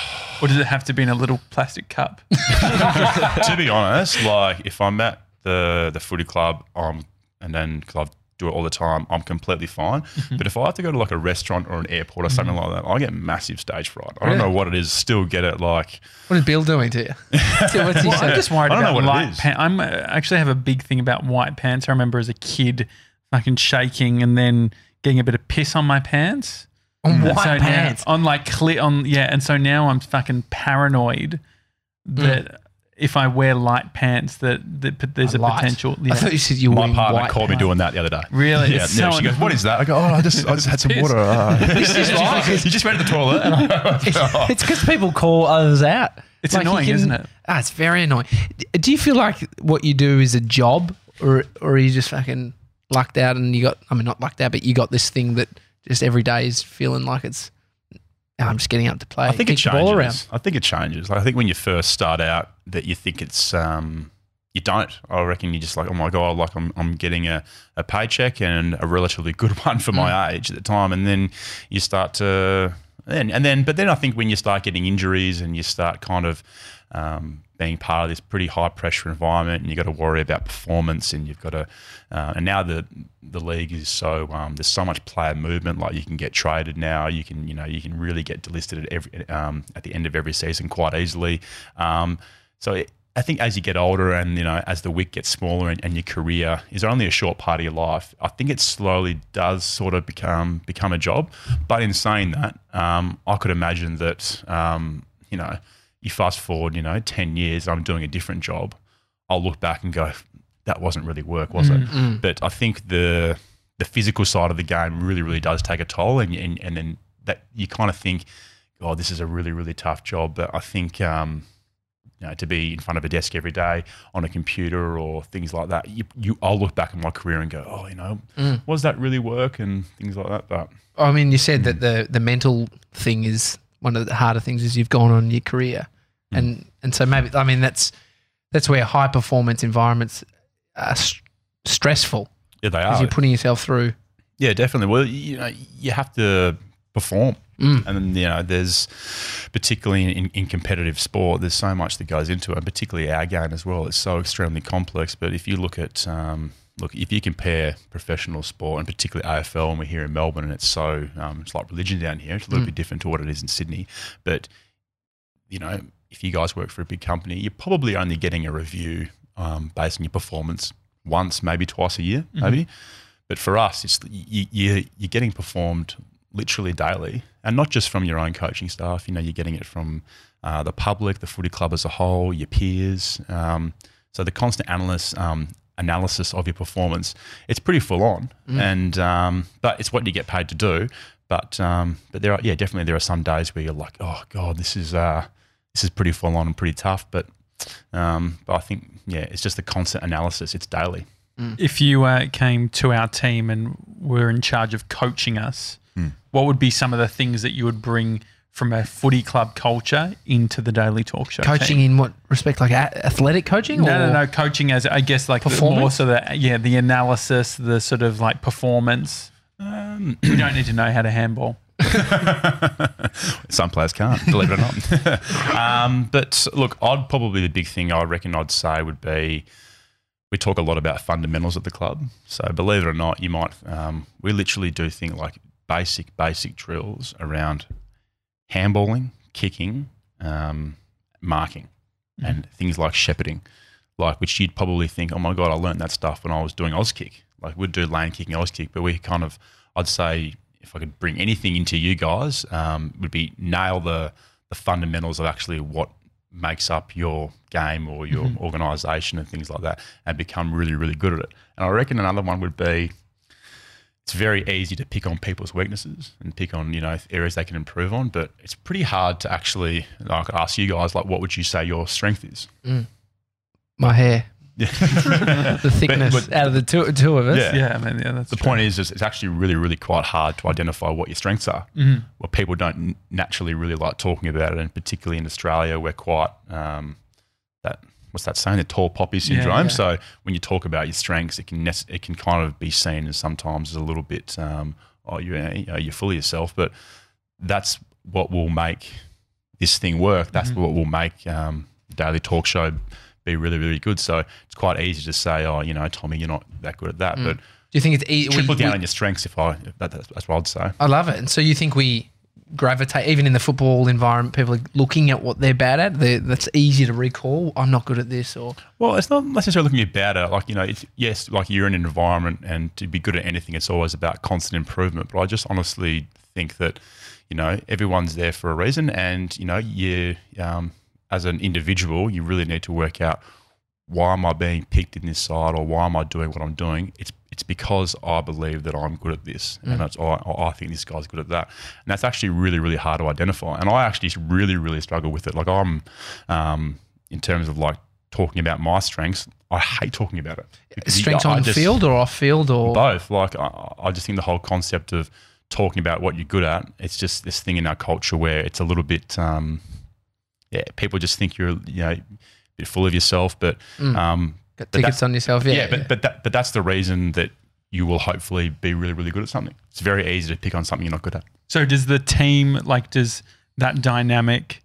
or does it have to be in a little plastic cup? to be honest, like if I'm at the the footy club, um, and then because I do it all the time, I'm completely fine. Mm-hmm. But if I have to go to like a restaurant or an airport or something like that, I get massive stage fright. I don't know what it is. Still get it like what is Bill doing to you? Well, I'm just worried I don't know about what light pants. I'm uh, actually have a big thing about white pants. I remember as a kid, fucking shaking and then getting a bit of piss on my pants. On white so now- pants. on like clear on yeah, and so now I'm fucking paranoid that if I wear light pants, that, that there's a Light. potential. I thought you said you were my partner white caught me doing that the other day. Really? Yeah, It's yeah. so She goes, "What is that?" I go, "Oh, I just, I just had some water." Uh, This is like you just went to the toilet. It's- It's because people call others out. It's Like, annoying, can- isn't it? Ah, it's very annoying. Do you feel like what you do is a job, or or are you just fucking lucked out and you got? I mean, not lucked out, but you got this thing that just every day is feeling like it's. "Oh, I'm just getting up to play. I think it kick the ball around. changes. I think it changes. Like, I think when you first start out, that you think it's um, you don't. I reckon you're just like, oh my god, like I'm I'm getting a, a paycheck and a relatively good one for Mm. my age at the time, and then you start to and and then but then I think when you start getting injuries and you start kind of um, being part of this pretty high pressure environment, and you've got to worry about performance, and you've got to, uh, and now the the league is so um, there's so much player movement. Like you can get traded now, you can you know you can really get delisted at every um, at the end of every season quite easily. Um, so it, I think as you get older, and you know as the wick gets smaller, and, and your career is only a short part of your life, I think it slowly does sort of become become a job. But in saying that, um, I could imagine that um, you know you fast forward, you know, 10 years, I'm doing a different job. I'll look back and go, that wasn't really work, was it? Mm. Mm. But I think the the physical side of the game really, really does take a toll. And, and, and then that you kind of think, oh, this is a really, really tough job. But I think, um, you know, to be in front of a desk every day on a computer or things like that, you, you I'll look back at my career and go, oh, you know, mm. was that really work and things like that. But I mean, you said that the the mental thing is one of the harder things as you've gone on in your career, and and so maybe I mean that's that's where high performance environments are st- stressful yeah, they are. you're putting yourself through. Yeah, definitely. Well, you know, you have to perform, and then you know, there's particularly in, in competitive sport, there's so much that goes into it, and particularly our game as well. It's so extremely complex. But if you look at um, look, if you compare professional sport and particularly AFL, and we're here in Melbourne, and it's so um, it's like religion down here. It's a little bit different to what it is in Sydney, but you know, if you guys work for a big company, you're probably only getting a review um, based on your performance once, maybe twice a year, maybe. But for us, it's you, you, you're getting performed literally daily, and not just from your own coaching staff. You know, you're getting it from uh, the public, the footy club as a whole, your peers. Um, so the constant analysis um, analysis of your performance, it's pretty full on, and um, but it's what you get paid to do. But um, but there are yeah definitely there are some days where you're like oh god this is uh, this is pretty full on and pretty tough. But um, but I think yeah it's just the constant analysis. It's daily. if you uh, came to our team and were in charge of coaching us, Hmm. what would be some of the things that you would bring from a footy club culture into the Daily Talk Show? Coaching team? in what respect? Like a- athletic coaching? No, or? no, no. Coaching as I guess like the, more so the yeah the analysis, the sort of like performance. Um, You don't need to know how to handball. Some players can't, believe it or not. um, but look, I'd probably the big thing I reckon I'd say would be we talk a lot about fundamentals at the club. So believe it or not, you might um, we literally do things like basic basic drills around handballing, kicking, um, marking, and things like shepherding, like which you'd probably think, oh my god, I learned that stuff when I was doing Auskick. Like we'd do lane kicking, Auskick, but we kind of, I'd say, if I could bring anything into you guys, um, would be nail the the fundamentals of actually what makes up your game or your organisation and things like that, and become really really good at it. And I reckon another one would be it's very easy to pick on people's weaknesses and pick on you know areas they can improve on, but it's pretty hard to actually like ask you guys like what would you say your strength is? My hair. Yeah. The thickness but- out of the two, two of us. Yeah. Yeah, I mean, yeah, that's the true. point is, is it's actually really really quite hard to identify what your strengths are. Mhm. Well, people don't naturally really like talking about it, and particularly in Australia, we're quite um, that what's that saying? The tall poppy syndrome. yeah. So when you talk about your strengths, it can nec- it can kind of be seen as sometimes as a little bit um, oh you you know, you're full of yourself, but that's what will make this thing work. That's what will make um, the daily talk show be really really good. So it's quite easy to say, oh, you know, Tommy, you're not that good at that, but Do you think it's e- triple we- down we- on your strengths. If I that, that's, that's what I'd say. I love it. And so you think we gravitate, even in the football environment, people are looking at what they're bad at. They're, that's easy to recall. I'm not good at this, or Well, it's not necessarily looking at bad at. Like you know, it's, yes, like you're in an environment, and to be good at anything, it's always about constant improvement. But I just honestly think that you know everyone's there for a reason, and you know, you um, as an individual, you really need to work out why am I being picked in this side, or why am I doing what I'm doing. It's it's because I believe that I'm good at this, and that's I, I think this guy's good at that, and that's actually really really hard to identify. And I actually really really struggle with it. Like I'm, um, in terms of like talking about my strengths, I hate talking about it. You- strengths on just- field or off field, or both. Like I, I just think the whole concept of talking about what you're good at, it's just this thing in our culture where it's a little bit, um, yeah, people just think you're, you know, a bit full of yourself. But um, got but tickets that- on yourself. Yeah, yeah, but but that, but that's the reason that you will hopefully be really really good at something. It's very easy to pick on something you're not good at. So does the team like does that dynamic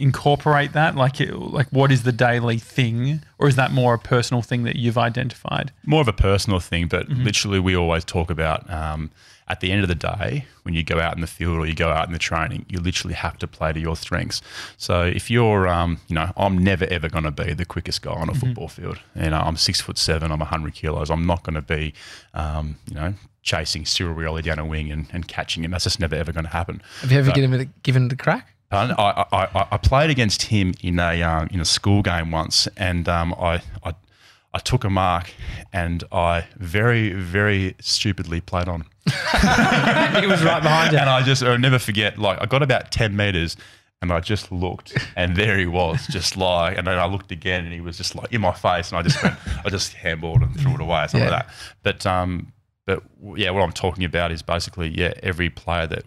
incorporate that? Like it, like what is the daily thing, or is that more a personal thing that you've identified? more of a personal thing, but literally we always talk about um, at the end of the day, when you go out in the field or you go out in the training, you literally have to play to your strengths. So if you're, um, you know, I'm never ever going to be the quickest guy on a football field. You know, I'm six foot seven, I'm 100 kilos. I'm not going to be, um, you know, chasing Cyril Rioli down a wing and, and catching him. That's just never ever going to happen. have you ever but- given it a, given it a crack? I, I, I, I played against him in a um, in a school game once, and um, I, I I took a mark, and I very very stupidly played on he was right behind you. And I just I'll never forget. Like I got about ten meters, and I just looked, and there he was, just like. And then I looked again, and he was just like in my face, and I just went, I just handballed and threw it away, something Yeah. like that. But um, but yeah, what I'm talking about is basically yeah, every player that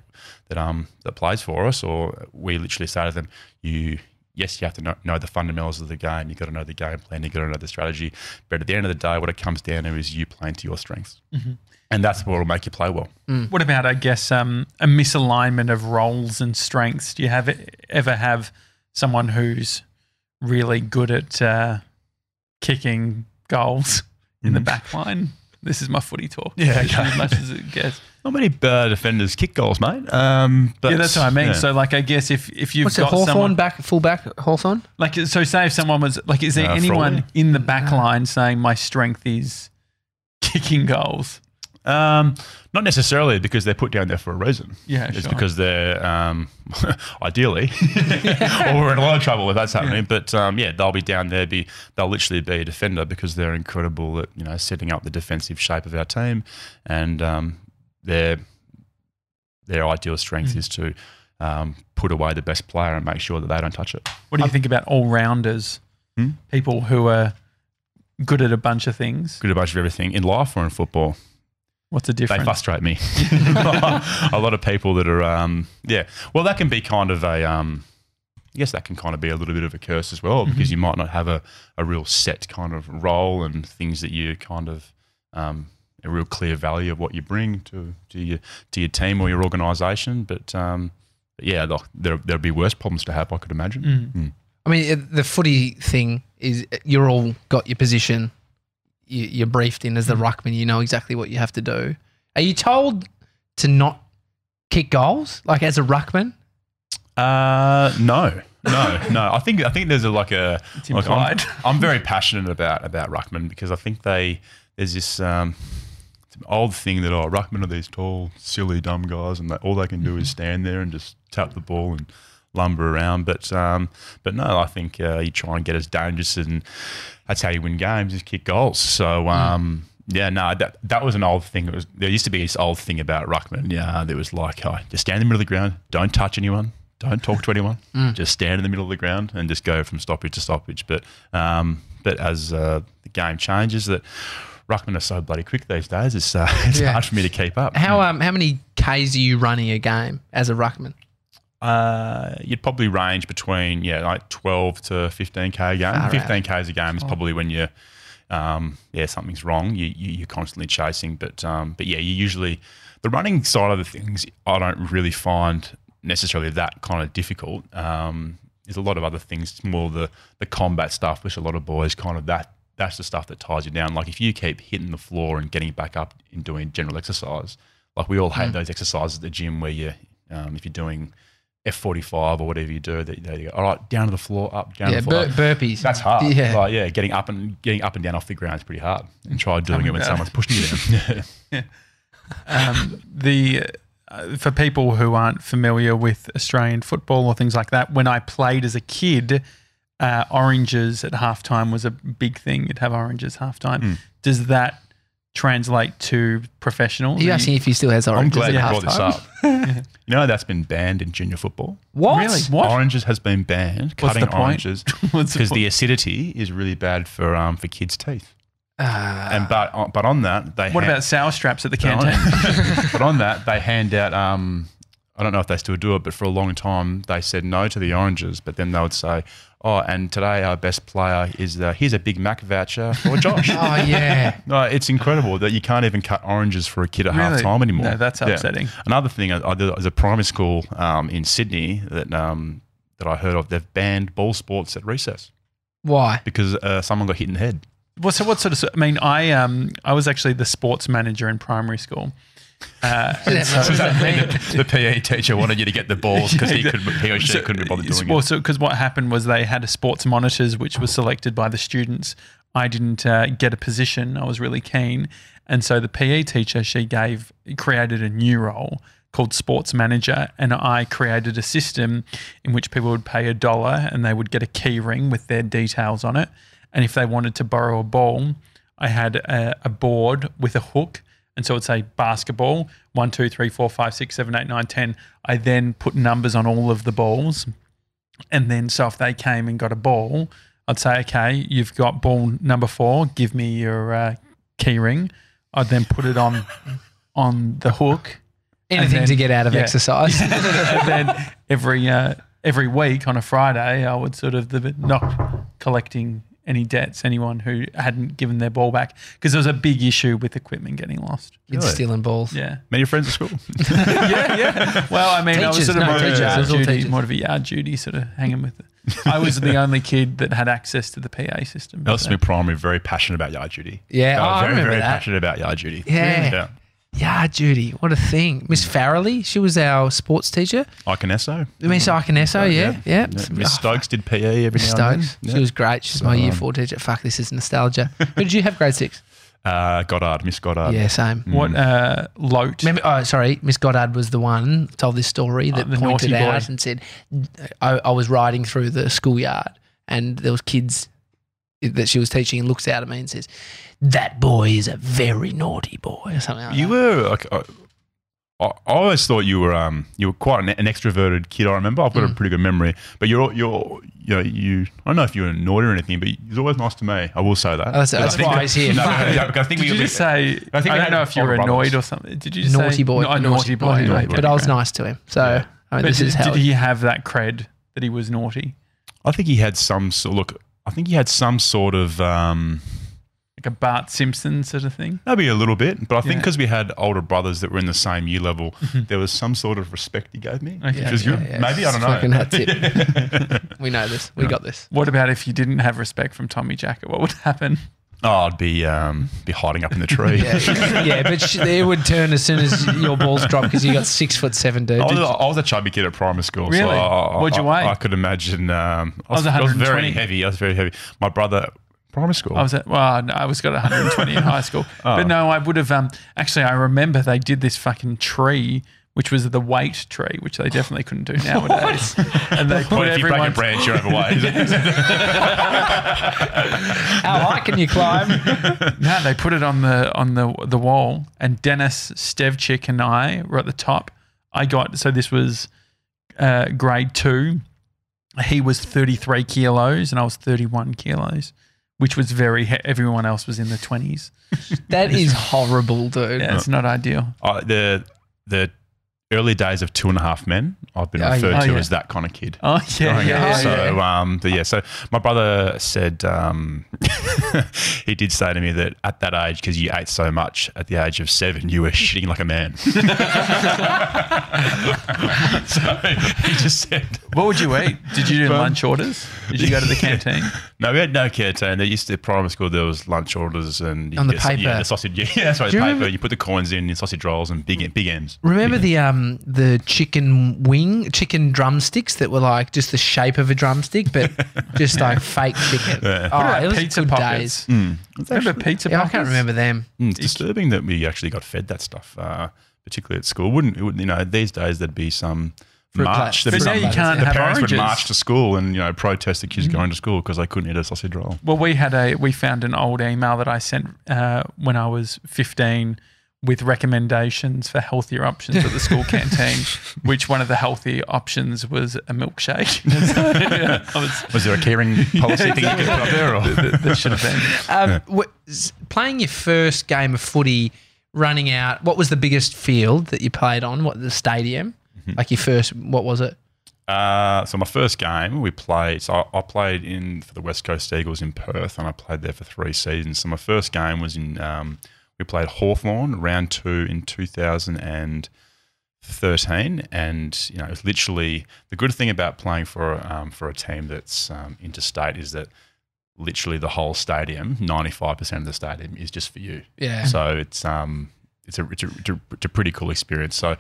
that um that plays for us, or we literally say to them, you. Yes, you have to know, know the fundamentals of the game. You've got to know the game plan. You've got to know the strategy. But at the end of the day, what it comes down to is you playing to your strengths. And that's what will make you play well. What about I guess um, a misalignment of roles and strengths? Do you have ever have someone who's really good at uh, kicking goals in the back line? This is my footy talk. Yeah, okay. as much as it gets. Not many uh, defenders kick goals, mate. Um, but yeah, that's what I mean. yeah. So, like, I guess if if you've What's it? got Hawthorn someone back, full back, Hawthorn. like, so say if someone was like, is there Uh, anyone Frawley. in the back line saying my strength is kicking goals? Um, not necessarily because they're put down there for a reason. Yeah, it's sure. because they're um, ideally, or we're in a lot of trouble if that's happening. But um, yeah, they'll be down there. Be they'll literally be a defender because they're incredible at you know setting up the defensive shape of our team, and um, their their ideal strength Mm. is to um, put away the best player and make sure that they don't touch it. What do you think about all rounders? Hmm? People who are good at a bunch of things. good at a bunch of everything in life or in football. What's the difference? They frustrate me. a lot of people that are, um, yeah. Well, that can be kind of a, um, I guess that can kind of be a little bit of a curse as well because you might not have a, a real set kind of role and things that you kind of, um, a real clear value of what you bring to, to your to your team or your organisation. But um, yeah, look, there there'll be worse problems to have, I could imagine. Mm. I mean, the footy thing is you're all got your position. You, you're briefed in as the ruckman. You know exactly what you have to do. Are you told to not kick goals, like as a ruckman? Uh, no, no, no. I think I think there's a like a It's like, I'm. I'm very passionate about about ruckman because I think they there's this um, old thing that oh ruckman are these tall, silly, dumb guys, and they, all they can do is stand there and just tap the ball and lumber around. But um, but no, I think uh, you try and get as dangerous and that's how you win games is kick goals. So. Um, Yeah, no, that that was an old thing. It was there used to be this old thing about ruckman. Yeah, there was like, oh, just stand in the middle of the ground, don't touch anyone, don't talk to anyone, just stand in the middle of the ground and just go from stoppage to stoppage. But um, but as uh, the game changes, that ruckmen are so bloody quick these days. It's uh, it's Yeah. hard for me to keep up. How um how many k's are you running a game as a ruckman? Uh, you'd probably range between yeah, like twelve to fifteen k a game. Fifteen k a game is probably when you, um, yeah, something's wrong. You, you you're constantly chasing, but um, but yeah, you usually the running side of the things I don't really find necessarily that kind of difficult. Um, there's a lot of other things, it's more the the combat stuff, which a lot of boys kind of that that's the stuff that ties you down. Like if you keep hitting the floor and getting back up and doing general exercise, like we all hate Mm. those exercises at the gym where you, um, if you're doing F45 or whatever you do, that they go, all right, down to the floor, up, down Yeah, to the floor. bur- burpees. That's hard. Yeah. Like, yeah, getting up and getting up and down off the ground is pretty hard. And try doing it when someone's pushing you down. Yeah. um, the uh, for people who aren't familiar with Australian football or things like that, when I played as a kid, uh, oranges at halftime was a big thing. You'd have oranges halftime. Mm. Does that translate to professional? Are you asking if he still has I'm oranges glad you at brought this halftime? up. you know that's been banned in junior football. What? Really? What? Oranges has been banned. What's Cutting the point? oranges What's the because the acidity is really bad for um for kids' teeth. Uh, And but on- but on that they What ha- about sour straps at the But on- canteen? but on that, they hand out. Um, I don't know if they still do it, but for a long time they said no to the oranges. But then they would say, "Oh, and today our best player is the, here's a Big Mac voucher for Josh." oh yeah. No, it's incredible that you can't even cut oranges for a kid at half Really? time anymore. No, that's Yeah. upsetting. Another thing, I I as a primary school um, in Sydney that um, that I heard of, they've banned ball sports at recess Why? because uh, someone got hit in the head. Well, so what sort of? I mean, I um I was actually the sports manager in primary school. Uh, so- What does that mean? the PE teacher wanted you to get the balls because he he or she couldn't be bothered doing well, it. so because what happened was they had a sports monitors which was selected by the students. I didn't uh, get a position. I was really keen, and so the PE teacher she gave created a new role called sports manager, and I created a system in which people would pay a dollar and they would get a key ring with their details on it, and if they wanted to borrow a ball, I had a, a board with a hook. And so it'd say basketball, one, two, three, four, five, six, seven, eight, nine, ten. I then put numbers on all of the balls. And then, so if they came and got a ball, I'd say, okay, you've got ball number four. Give me your uh, key ring. I'd then put it on on the hook. Anything then- to get out of yeah. exercise. and then every uh, every week on a Friday, I would sort of the not collecting any debts anyone who hadn't given their ball back because there was a big issue with equipment getting lost. Kids Really? stealing balls. Yeah. Many friends at school. yeah, yeah. Well, I mean, I was Teachers, sort of no, more, of a teachers. Yard was all duty, teachers. more of a yard duty, sort of hanging with it. I was the only kid that had access to the PA system. Elson so- Primary very passionate about yard duty. Yeah, They oh, were I very remember very that. passionate about yard duty. Yeah. Yeah. Yeah, Judy, what a thing. Miss Farrelly, she was our sports teacher. Iconesso. Miss Iconesso, yeah, yeah. Miss Stokes did PE every Miss now and Stokes. then. She was great. She's my So, year um, four teacher. Fuck, this is nostalgia. Who did you have grade six? Uh, Goddard, Miss Goddard. yeah, same. What uh, Lote? Remember, oh, sorry, Miss Goddard was the one told this story that Oh, the pointed naughty boy. out and said, I, I was riding through the schoolyard and there was kids that she was teaching and looks out at me and says, that boy is a very naughty boy or something like that. You that. were. Like, I, I always thought you were. Um, you were quite an, an extroverted kid. I remember. I've got a Mm. pretty good memory. But you're you're you know, you. I don't know if you were naughty or anything, but he was always nice to me. I will say that. That's- But I that's think why he's here. No, yeah, because I think Did we you just say? I, I think we don't know if you were older annoyed brothers. or something. Did you just naughty say boy, No, a naughty boy? naughty right, boy. But I was nice to him. So I mean, But this did, is how. did he have that cred that he was naughty, I think he had some sort. Look, I think he had some sort of. Um, like a Bart Simpson sort of thing? Maybe a little bit, but I think Yeah. because we had older brothers that were in the same year level, there was some sort of respect he gave me, Okay. which was good. yeah, Maybe I don't fucking know. That's it. we know this. We got this. What about if you didn't have respect from Tommy Jackett? What would happen? Oh, I'd be um, be hiding up in the tree. Yeah, yeah, but sh- it would turn as soon as your balls drop because you got six foot seven, dude. I was, I was a chubby kid at primary school. Really? So I, What'd you I, weigh? I could imagine. Um, I, was was, I was very heavy. I was very heavy. My brother, primary school. I was at well, no, I was got 120 in high school, Oh. but no, I would have. Um, actually, I remember they did this fucking tree, which was the weight tree, which they definitely couldn't do nowadays. and they put Well, if you break a everyone. branch, you're overweight. How high can you climb? No, they put it on the on the the wall, and Dennis Stevchik and I were at the top. I got so this was uh, grade two. He was 33 kilos, and I was 31 kilos, which was very. He- everyone else was in the 20s. That is horrible, dude. Yeah, it's not ideal. uh, the the early days of Two and a Half Men, I've been Oh, referred Oh, to yeah. as that kind of kid. Oh yeah, yeah, yeah. so um, but yeah, so my brother said um, he did say to me that at that age, because you ate so much at the age of seven, you were shitting like a man. so he just said, What would you eat? Did you do lunch orders? Did you go to the canteen? "No, we had no canteen. There used to primary school. There was lunch orders and you On the get- Yeah, paper. the sausage. Yeah, right. The paper. remember- You put the coins in, in sausage rolls and big big M's. Remember the um the chicken wing, chicken drumsticks that were like just the shape of a drumstick, but just like fake chicken. Yeah. Oh, it was pizza good pockets? days. Mm. Remember pizza? Yeah, I can't remember them. Mm, It's disturbing that we actually got fed that stuff, uh, particularly at school. Wouldn't it would, you know? These days there'd be some march. pla- But now you can't the have parents oranges. would march to school and you know protest the kids going to school because they couldn't eat a sausage roll. Well, we had a we found an old email that I sent uh, when I was 15 with recommendations for healthier options at the school canteen. Which one of the healthy options was a milkshake? Yeah, was- Was there a caring policy thing you could put up there? Or? that, that should have been. Um, w- s- playing your first game of footy, running out. What was the biggest field that you played on? What the stadium? Mm-hmm. Like your first? What was it? Uh, so my first game we played. So I, I played in for the West Coast Eagles in Perth, and I played there for three seasons. So my first game was in. Um, we played Hawthorn round two in 2013, and you know it was literally the good thing about playing for um, for a team that's um, interstate is that literally the whole stadium, 95% of the stadium is just for you. Yeah. So it's um it's a it's a, it's a, it's a pretty cool experience. So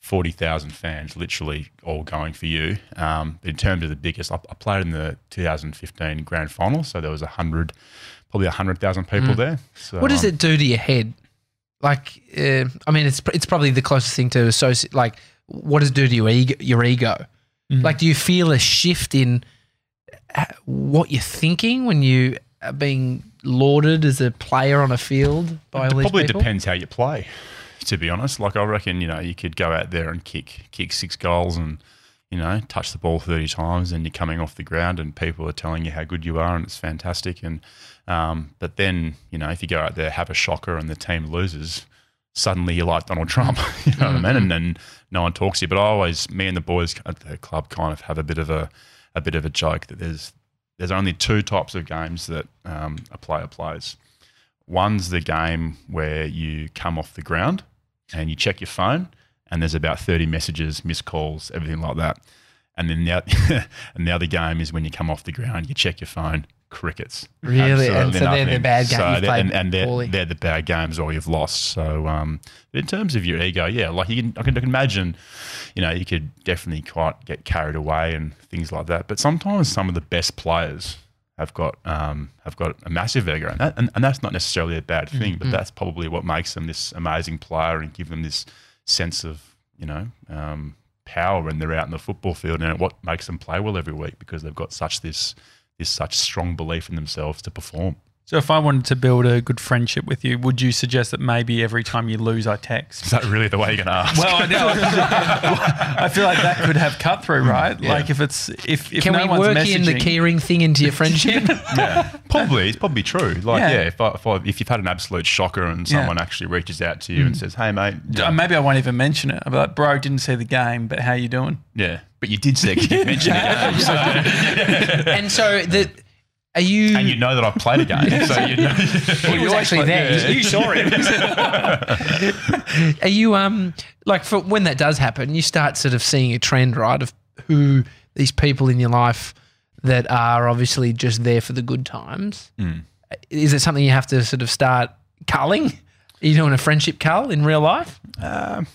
forty thousand fans, literally all going for you. Um, in terms of the biggest, I, I played in the 2015 grand final, so there was a hundred, probably a hundred thousand people there. So Mm. What does um, it do to your head? Like, uh, I mean, it's it's probably the closest thing to associate. Like, what does it do to your ego? Your ego? Mm. Like, do you feel a shift in uh, what you're thinking when you are being lauded as a player on a field by It all these probably people? depends how you play. To be honest, like I reckon, you know, you could go out there and kick kick six goals and you know touch the ball thirty times, and you're coming off the ground, and people are telling you how good you are, and it's fantastic. And um, but then you know, if you go out there have a shocker and the team loses, suddenly you're like Donald Trump, you know what I mean? And then no one talks to you. But I always, me and the boys at the club, kind of have a bit of a a bit of a joke that there's there's only two types of games that um, a player plays. One's the game where you come off the ground and you check your phone, and there's about 30 messages, missed calls, everything like that. And then the, and the other game is when you come off the ground, you check your phone, crickets. Really? And Absolutely so they're the bad game So they're- and, and they're, they're the bad games or you've lost. So um, in terms of your ego, yeah, like you can, I can, I can imagine, you know, you could definitely quite get carried away and things like that. But sometimes some of the best players have got um, have got a massive ego, and, that, and, and that's not necessarily a bad thing, Mm-hmm. but that's probably what makes them this amazing player and give them this sense of you know um, power when they're out in the football field, and what makes them play well every week because they've got such this this such strong belief in themselves to perform. So if I wanted to build a good friendship with you, would you suggest that maybe every time you lose, I text? Is that really the way you're going to ask? Well, I know. I feel like that could have cut through, right? Like if it's if, if Can no we one's work messaging, in the keyring thing into your friendship? yeah, probably it's probably true. Like, Yeah. yeah, if, I, if, I, if you've had an absolute shocker and Yeah. someone actually reaches out to you and mm. says, "Hey, mate," maybe I won't even mention it. I'll be like, bro, didn't see the game, but how you doing? yeah, but you did say you mentioned the game, so, and so the are you? and you know that I've played a game, so you know. he was actually there. You saw him. Are you um like for when that does happen, you start sort of seeing a trend, right, of who these people in your life that are obviously just there for the good times. Is it something you have to sort of start culling? Are you doing a friendship cull in real life? Um,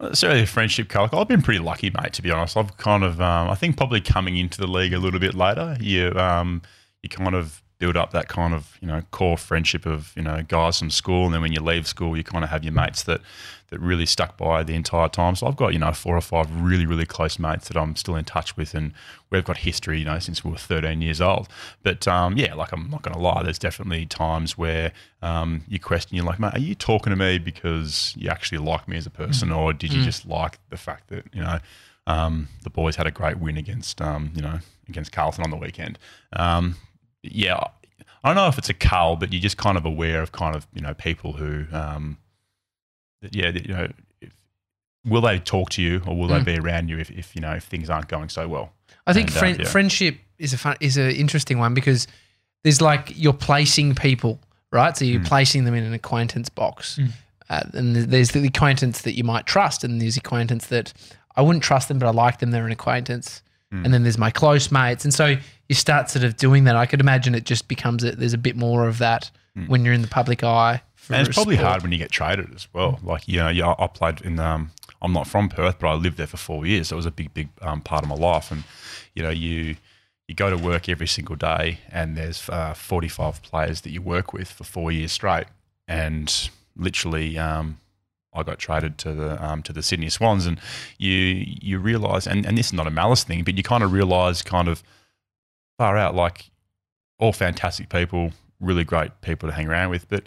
not necessarily a friendship colour. I've been pretty lucky, mate. To be honest, I've kind of, um, I think, probably coming into the league a little bit later, you, um, you kind of build up that kind of, you know, core friendship of, you know, guys from school, and then when you leave school, you kind of have your mates that, that really stuck by the entire time. So I've got, you know, four or five really, really close mates that I'm still in touch with, and we've got history, you know, since we were 13 years old. But um, yeah, like I'm not going to lie, there's definitely times where um, you question, you're like, mate, are you talking to me because you actually like me as a person, or did you just like the fact that you know um, the boys had a great win against um, you know against Carlton on the weekend? Um, yeah, I don't know if it's a cull, but you're just kind of aware of kind of you know people who um, that, yeah, that, you know. If, Will they talk to you, or will they be around you if, if you know if things aren't going so well? I think And, uh, yeah. friendship is a fun, is an interesting one because there's like you're placing people, right? So you're placing them in an acquaintance box, uh, and there's the acquaintance that you might trust, and there's acquaintance that I wouldn't trust them, but I like them. They're an acquaintance, Hmm. and then there's my close mates, and so you start sort of doing that. I could imagine it just becomes a, there's a bit more of that when you're in the public eye. And it's probably sport. hard when you get traded as well. Like, you know, yeah, I played in, um, I'm not from Perth, but I lived there for four years. So it was a big, big um, part of my life. And, you know, you, you go to work every single day and there's uh, 45 players that you work with for four years straight. And literally, um, I got traded to the um, to the Sydney Swans, and you you realise, and, and this is not a malice thing, but you kind of realise, kind of far out, like all fantastic people, really great people to hang around with, but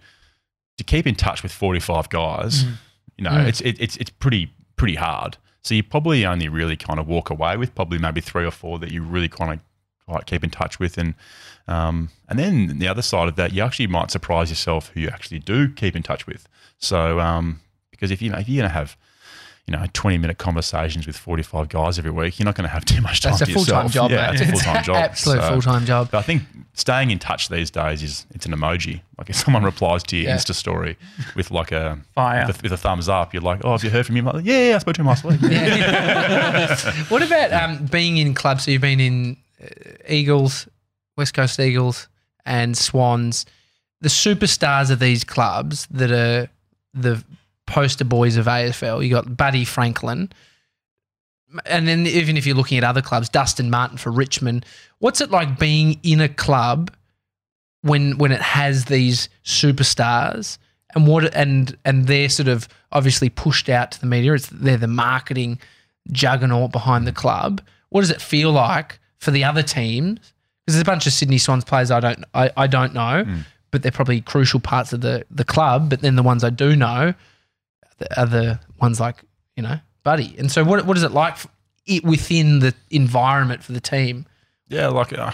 to keep in touch with 45 guys, you know, it's it, it's it's pretty pretty hard. So you probably only really kind of walk away with probably maybe three or four that you really kind of like keep in touch with, and um, and then the other side of that, you actually might surprise yourself who you actually do keep in touch with. So um, because if you know if you're gonna have you know, 20 minute conversations with 45 guys every week, you're not going to have too much time That's a for full time yourself. job, Yeah, mate. it's a full time job. Absolute So- full time job. but I think staying in touch these days is it's an emoji. Like if someone replies to your Yeah. Insta story with like a Fire. with, a, with a thumbs up, you're like, oh, have you heard from him? Like, yeah, yeah, I spoke to him last week. what about um, being in clubs? So you've been in uh, Eagles, West Coast Eagles, and Swans. The superstars of these clubs that are the poster boys of AFL. You got Buddy Franklin, and then even if you're looking at other clubs, Dustin Martin for Richmond. What's it like being in a club when when it has these superstars? And what and and they're sort of obviously pushed out to the media. It's they're the marketing juggernaut behind the club. What does it feel like for the other teams? Because there's a bunch of Sydney Swans players I don't I, I don't know, hmm. but they're probably crucial parts of the the club. But then the ones I do know are other ones like you know Buddy. And so what what is it like it within the environment for the team? Yeah, like uh,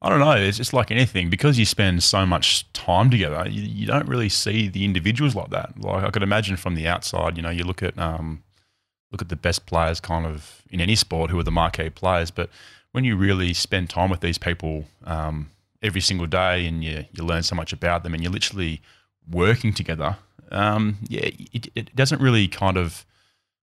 I don't know. It's just like anything because you spend so much time together. You, you don't really see the individuals like that. Like I could imagine from the outside, you know, you look at um, look at the best players, kind of in any sport, who are the marquee players. But when you really spend time with these people um, every single day, and you you learn so much about them, and you're literally working together. Um, yeah, it, it doesn't really kind of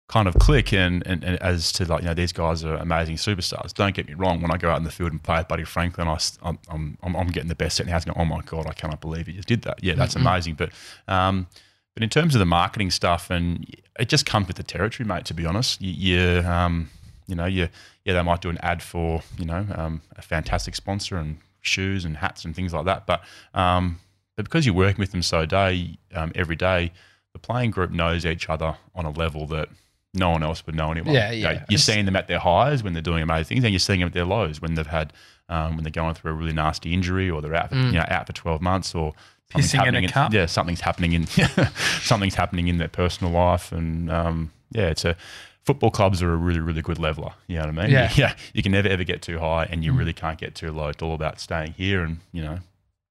kind of click and, and, and as to like you know these guys are amazing superstars. Don't get me wrong. When I go out in the field and play with Buddy Franklin, I, am I'm, I'm, I'm getting the best set in the house. Going, oh my god, I cannot believe he just did that. Yeah, that's amazing. But um, but in terms of the marketing stuff, and it just comes with the territory, mate. To be honest, you, you um, you know, you yeah, they might do an ad for you know um, a fantastic sponsor and shoes and hats and things like that. But um, but because you're working with them so day um, every day, the playing group knows each other on a level that no one else would know anyone. Yeah, You know, yeah. you're seeing them at their highs when they're doing amazing things, and you're seeing them at their lows when they've had um, when they're going through a really nasty injury or they're out for, Mm. you know out for 12 months or something's Pissing in a happening cup. yeah something's happening in something's happening in their personal life and um, yeah it's a football clubs are a really really good leveler you know what I mean Yeah. yeah you can never ever get too high and you Mm. really can't get too low it's all about staying here and you know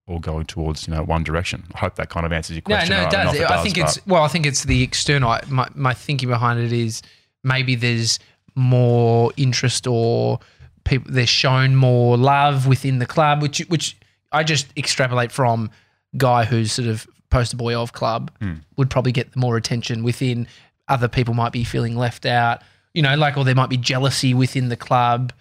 all going towards you know one direction I hope that kind of answers your question no, no, it I don't does. I think it's well. I think it's the external. My my thinking behind it is maybe there's more interest or people they're shown more love within the club, which which I just extrapolate from guy who's sort of poster boy of club Hmm. would probably get more attention within. Other people might be feeling left out. You know, like or there might be jealousy within the club.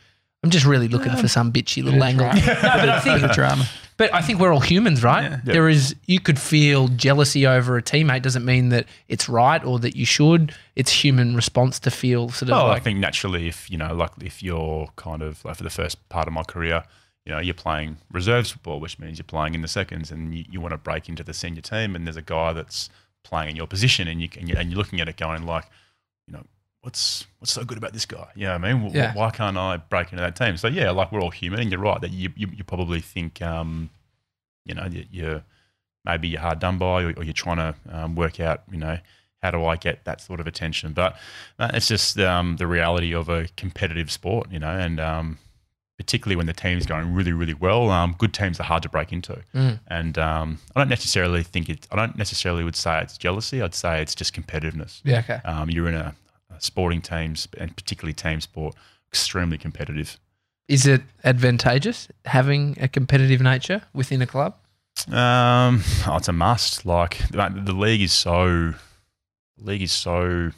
I'm just really looking for some bitchy little angle. no, but I think drama. But I think we're all humans, right? Yeah. There is you could feel jealousy over a teammate doesn't mean that it's right or that you should. It's human response to feel sort of Oh, I think naturally, if you know, like if you're kind of like for the first part of my career, you know, you're playing reserves football, which means you're playing in the seconds, and you, you want to break into the senior team, and there's a guy that's playing in your position, and you can, and you're looking at it going like, what's what's so good about this guy? You know what I mean? Yeah. Why can't I break into that team? So yeah, like we're all human, and you're right that you you, you probably think, um, you know, you, you're maybe you're hard done by, or, or you're trying to um, work out, you know, how do I get that sort of attention? But uh, it's just um, the reality of a competitive sport, you know, and um, particularly when the team's going really, really well, um, good teams are hard to break into. Mm. And um, I don't necessarily think it. I don't necessarily would say it's jealousy. I'd say it's just competitiveness. yeah, okay. Um, you're in a sporting teams and particularly team sport, extremely competitive. Is it advantageous having a competitive nature within a club? Um, oh, it's a must. Like the, the league is so, league is so,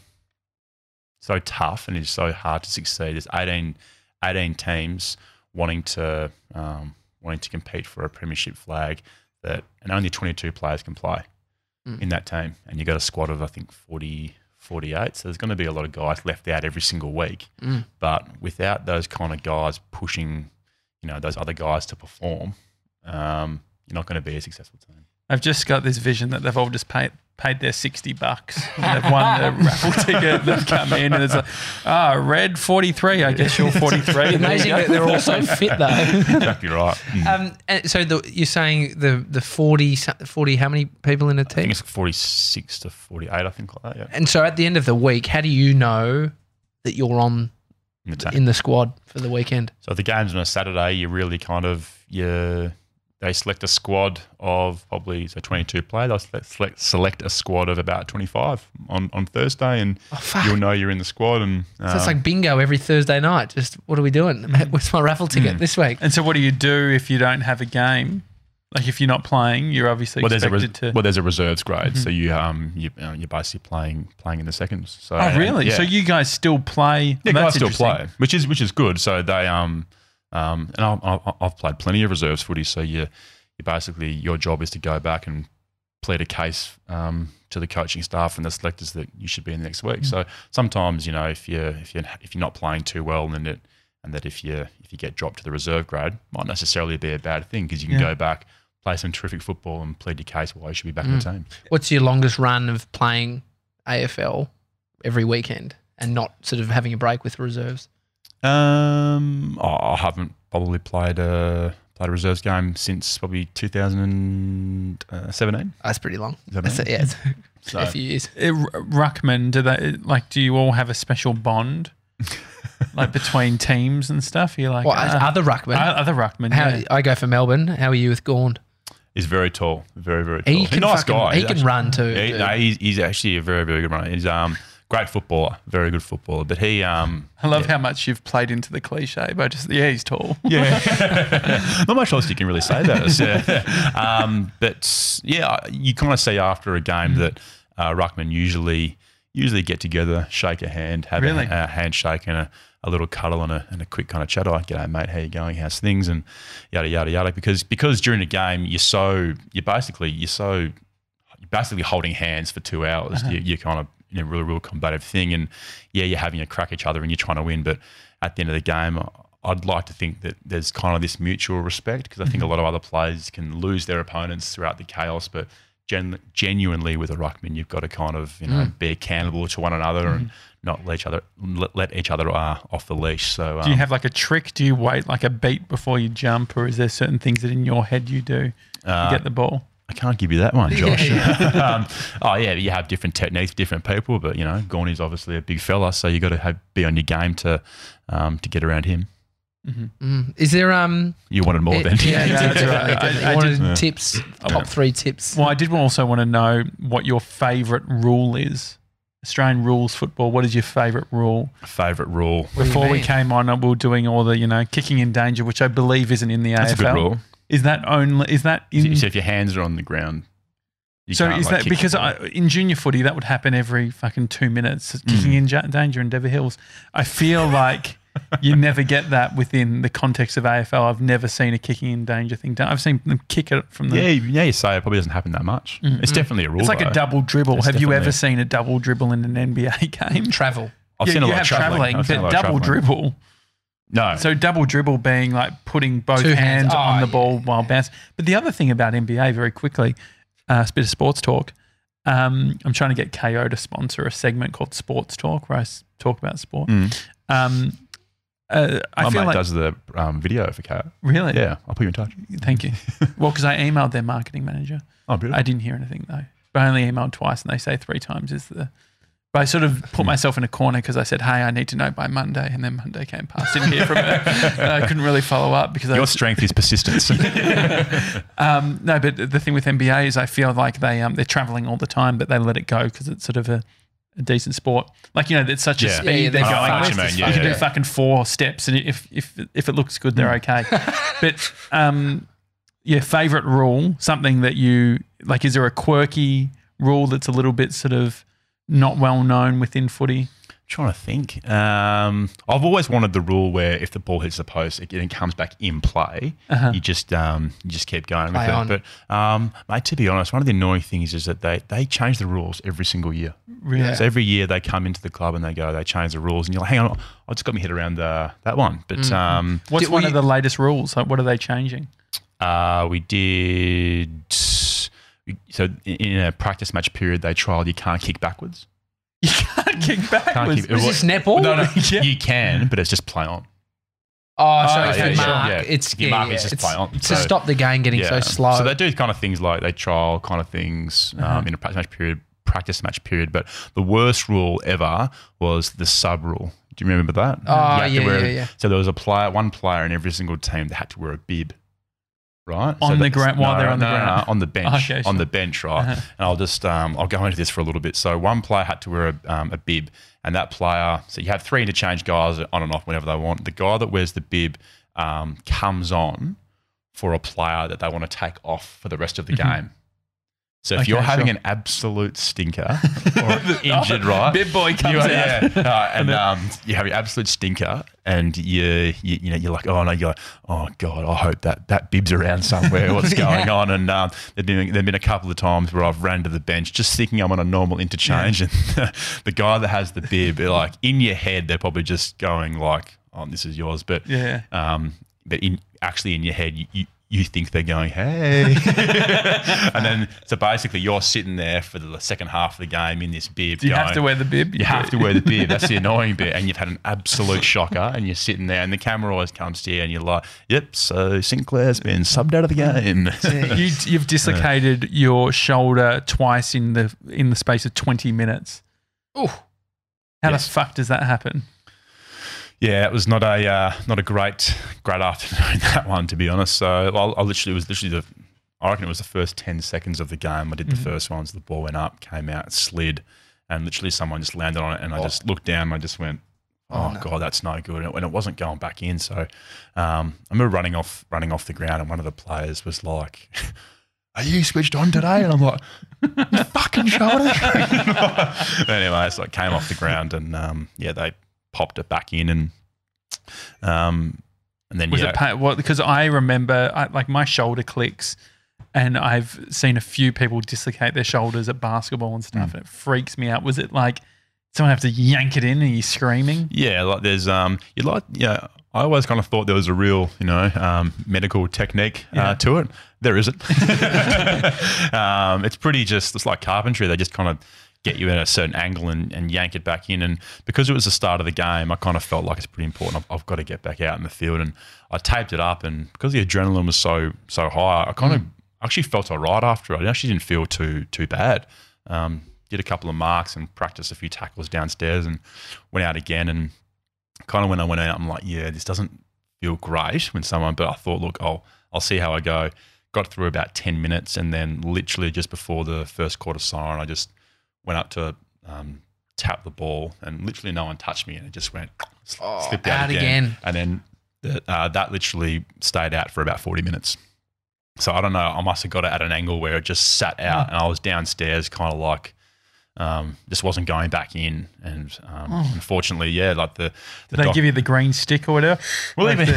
so tough and it's so hard to succeed. There's 18, 18 teams wanting to um, wanting to compete for a premiership flag that, and only 22 players can play Mm. in that team. And you got a squad of I think 40, 48. So there's going to be a lot of guys left out every single week. Mm. But without those kind of guys pushing, you know, those other guys to perform, um, you're not going to be a successful team. I've just got this vision that they've all just paid paid their sixty bucks. And they've won the raffle ticket. They've come in and it's like, ah, red forty three. I guess you're forty three. Amazing that they're all so fit though. exactly right. Mm. um, and so the, you're saying the the 40, 40 how many people in a I think team? it's 46 to 48, I think, like that, yeah. And so at the end of the week, how do you know that you're on In the in the squad for the weekend? So if the game's on a Saturday, you really kind of you they select a squad of probably so 22 players. They'll select, select select a squad of about 25 on, on Thursday, and Oh you'll know you're in the squad. And So it's um, like bingo every Thursday night. Just what are we doing? What's my raffle ticket Mm. this week? And so, what do you do if you don't have a game? Like if you're not playing, you're obviously well, there's a expected res- to. Mm-hmm. well, there's a reserves grade, so you um you uh, you're basically playing playing in the seconds. So oh, really? yeah. So you guys still play? Yeah, guys still play, which is which is good. So they um um and I, I've played plenty of reserves footy. So you you basically your job is to go back and plead a case um, to the coaching staff and the selectors that you should be in the next week. So sometimes you know if you if you if you're not playing too well, then it and that if you if you get dropped to the reserve grade, might necessarily be a bad thing because you can Yeah. go back, play some terrific football, and plead your case why you should be back in the team. What's your longest run of playing AFL every weekend and not sort of having a break with reserves? Um, oh, I haven't probably played a played a reserves game since probably 2017. That's pretty long. Is that That's right? it, yeah, it's So- a few years. Uh, R- Ruckman, do they like? Do you all have a special bond, like between teams and stuff? You're like Well, ah, other ruckman. uh, other Ruckman. how, yeah. I go for Melbourne. How are you with Gawn? He's very tall, very very tall. He He's can a nice fucking- guy. He He's can actually- run too. Yeah, he- no, he's, he's actually a very very good runner. He's um great footballer, very good footballer. But he um I love how much you've played into the cliche, but just yeah, he's tall. yeah, not much else you can really say about us. Yeah. Um, but yeah, you kind of see after a game that uh, Ruckman usually usually get together, shake a hand, have Really? a, a handshake and a, a little cuddle and a, and a quick kind of chat. Oh, g'day mate, how you going? How's things? And yada yada yada. Because because during the game you're so you're basically you're so you're basically holding hands for two hours. You, you're kind of in a really, real combative thing, and yeah, you're having a crack at each other and you're trying to win, but at the end of the game. I'd like to think that there's kind of this mutual respect because I think a lot of other players can lose their opponents throughout the chaos, but gen- genuinely with a ruckman, you've got to kind of you know be accountable to one another and not let each other let, let each other uh, off the leash. So Do you um, have like a trick? Do you wait like a beat before you jump, or is there certain things that in your head you do to uh, get the ball? I can't give you that one, Josh. Yeah, um, oh yeah, you have different techniques, different people, but you know, Gawny's obviously a big fella, so you got to have, be on your game to um, to get around him. Mm. Is there um? You wanted more it- than yeah, Yeah, that's right. I- definitely. I wanted did- tips, top three tips. Well, I did also want to know what your favourite rule is. Australian rules football. What is your favourite rule? favorite rule. What Before we came on, we were doing all the you know kicking in danger, which I believe isn't in the That's AFL. a good rule. Is that only? Is that in? So if your hands are on the ground, you So can't, is like, that kick because. I, in junior footy that would happen every fucking two minutes, kicking Mm. in ja- danger in Dever Hills? I feel like you never get that within the context of AFL. I've never seen a kicking in danger thing done. I've seen them kick it from the. yeah, yeah, you say it probably doesn't happen that much. It's definitely a rule. Mm, It's like though. a double dribble. It's Have you ever seen a double dribble in an NBA game? Travel. I've yeah, seen a lot of traveling, I've a but lot of double traveling. dribble. No, So double dribble being like putting both hands, hands. Oh, on the yeah, ball while bouncing. But the other thing about NBA, very quickly, uh, a bit of sports talk. Um, I'm trying to get Kayo to sponsor a segment called Sports Talk, where I talk about sport. Mm. Um, uh, I my feel mate like does the um, video for Kayo. really. Yeah, I'll put you in touch. Thank you. well, because I emailed their marketing manager. Oh, beautiful. I didn't hear anything though. But I only emailed twice, and they say three times is the. But I sort of put myself in a corner because I said, "Hey, I need to know by Monday," and then Monday came past. Didn't hear from her. And I couldn't really follow up because I Your was, strength is persistence. um, no. But the thing with NBA is, I feel like they um, they're traveling all the time, but they let it go because it's sort of a, a decent sport. Like you know, it's such a speed. Yeah, yeah, they're they're going. fast you as mean, you yeah, can do yeah. fucking four steps, and if if if it looks good, they're okay. but um, your favorite rule, something that you like, is there a quirky rule that's a little bit sort of not well known within footy? trying to think. Um, I've always wanted the rule where if the ball hits the post, it, it comes back in play. Uh-huh. You just um, you just keep going Play with on. it. But um, mate, to be honest, one of the annoying things is that they they change the rules every single year. Really? Yeah. So every year they come into the club and they go, they change the rules, and you're like, hang on, I just got my head around uh, that one. But um, What's Did one we- of the latest rules? Like, what are they changing? uh, we did. So in- a practice match period, they trialed you can't kick backwards. You can't kick backwards. kick- Is What- this netball? No, no, Yeah. you can, but it's just play on. Oh, so Oh, yeah, yeah, mark, yeah. it's yeah, mark, yeah, it's just play on. to So- stop the game getting so slow. So they do kind of things like they trial kind of things Uh-huh. um, in a practice match period, practice match period. But the worst rule ever was the sub rule. Do you remember that? Oh, yeah, yeah, yeah. So there was a player, one player in every single team that had to wear a bib. Right On So the ground- while they're on the no, no, no, ground? on the bench, Okay, on the bench, right? Uh-huh. And I'll just um, I'll go into this for a little bit. So one player had to wear a, um, a bib, and that player. So you have three interchange guys on and off whenever they want. The guy that wears the bib um, comes on for a player that they want to take off for the rest of the game. So if Okay, you're having sure. an absolute stinker or injured, right? Bib boy comes you, out. Yeah, uh, and um, you have an absolute stinker, and you, you you know you're like, oh no, you're like, oh god, I hope that that bib's around somewhere. What's going on? And um, there've been there've been a couple of times where I've ran to the bench just thinking I'm on a normal interchange, and the guy that has the bib, like in your head, they're probably just going like, oh, this is yours, but Yeah. um, but in actually in your head, you, you, you think they're going, hey. and then, so basically, you're sitting there for the second half of the game in this bib. Do you have to wear the bib? You have to wear the bib. That's the annoying bit. And you've had an absolute shocker, and you're sitting there, and the camera always comes to you, and you're like, yep, so Sinclair's been subbed out of the game. you, you've dislocated your shoulder twice in the in the space of twenty minutes. Oh. How Yes. the fuck does that happen? Yeah, it was not a uh, not a great great afternoon that one to be honest. So I, I literally it was literally the I reckon it was the first ten seconds of the game. I did the first ones. The ball went up, came out, slid, and literally someone just landed on it. And I just looked down. and I just went, "Oh, god, that's no good." And it, wasn't going back in. So um, I remember running off running off the ground, and one of the players was like. Are you switched on today? And I'm like, "You fucking shoulder. anyway, so I came off the ground and um, yeah, they popped it back in and um, and then Was yeah, it pain? Well, because I remember, I, like my shoulder clicks, and I've seen a few people dislocate their shoulders at basketball and stuff, Mm. and it freaks me out. Was it like someone have to yank it in and you're screaming? yeah, like there's um, you like yeah. I always kind of thought there was a real, you know, um, medical technique Yeah. uh, to it. There isn't. um, it's pretty just it's like carpentry. They just kind of get you at a certain angle and, and yank it back in. And because it was the start of the game, I kind of felt like it's pretty important. I've, I've got to get back out in the field, and I taped it up. And because the adrenaline was so so high, I kind of actually felt all right after it. I actually didn't feel too too bad. Um, did a couple of marks and practiced a few tackles downstairs, and went out again. And kind of when I went out, I'm like, yeah, this doesn't feel great when someone. But I thought, look, I'll I'll see how I go. Got through about ten minutes, and then literally just before the first quarter siren, I just went up to um, tap the ball, and literally no one touched me, and it just went slipped out, out again. again. and then the, uh, that literally stayed out for about forty minutes. So I don't know. I must have got it at an angle where it just sat out, and I was downstairs, kind of like. Um, just wasn't going back in, and um, unfortunately, yeah, like the, the Did they doc- give you the green stick or whatever? well, even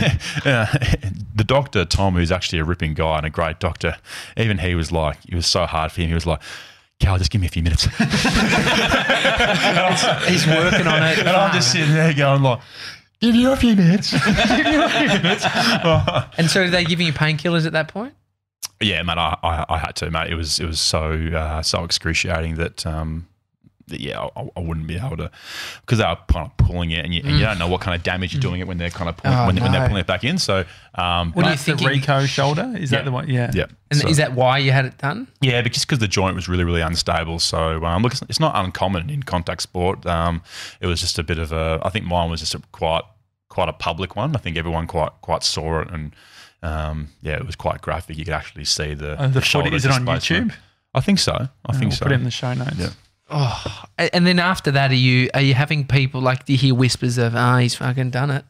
uh, the doctor Tom, who's actually a ripping guy and a great doctor, even he was like, it was so hard for him. He was like, "Cal, just give me a few minutes." He's working on it. and I'm just sitting there going like, "Give you a few minutes." give you a few minutes. And so, are they giving you painkillers at that point? yeah, mate, I, I, I had to, mate. It was it was so uh, so excruciating that. Um, that, yeah, I, I wouldn't be able to because they were kind of pulling it, and you, and you don't know what kind of damage you're doing it when they're kind of pulling, Oh, when, when they're pulling it back in. So, um, What are you That's the? reco shoulder? Is Yeah. that the one? Yeah. yeah, And so- is that why you had it done? Yeah, because because the joint was really really unstable. So um, look, it's, it's not uncommon in contact sport. Um, it was just a bit of a. I think mine was just a quite quite a public one. I think everyone quite quite saw it, and um, yeah, it was quite graphic. You could actually see the Uh, the shoulder is it on. YouTube? I think so. I think we'll so. put it in the show notes. Yeah. Oh, and then after that, are you are you having people like do you hear whispers of ah he's fucking done it,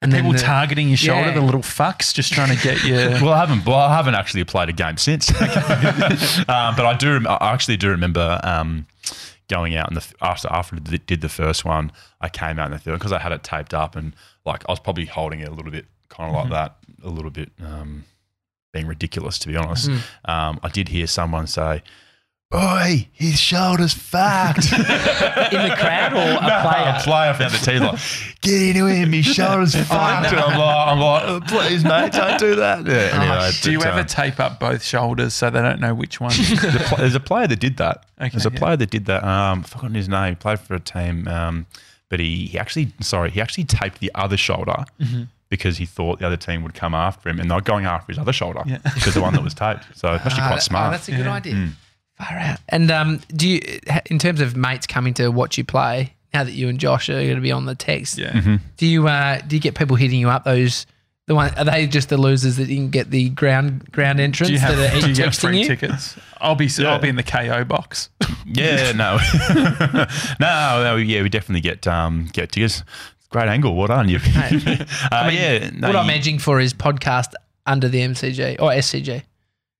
and People the- targeting your shoulder, Yeah. the little fucks, just trying to get you. Well, I haven't. Well, I haven't actually played a game since. um, but I do. I actually do remember um, going out and the after after I did the first one, I came out in the field because I had it taped up and like I was probably holding it a little bit, kind of like that, a little bit um, being ridiculous to be honest. Um, I did hear someone say. Boy, his shoulder's fucked. in the crowd or a player? A player found the tee like, get into him, his shoulder's fucked. And I'm like, I'm like, oh, please, mate, don't do that. Yeah, anyway, Do you but, ever um, tape up both shoulders so they don't know which one? there's a player that did that. Okay, there's a yeah. player that did that. Um, I've forgotten his name. He played for a team, um, but he, he actually, sorry, he actually taped the other shoulder Mm-hmm. because he thought the other team would come after him, and they're going after his other shoulder Yeah. because the one that was taped. So it's actually Ah, quite that- smart. Oh, that's a good Yeah. idea. Far out. And um, do you, in terms of mates coming to watch you play, now that you and Josh are going to be on the text, yeah. Mm-hmm. do you uh, do you get people hitting you up? Those the one are they just the losers that didn't get the ground ground entrance Do you have, that are do you get free you? tickets? I'll be Yeah. I'll be in the Kayo box. yeah, no, no, no, yeah, we definitely get um, get tickets. Great angle. Well done. You. uh, yeah, no, what I'm edging for is podcast under the MCG or SCG.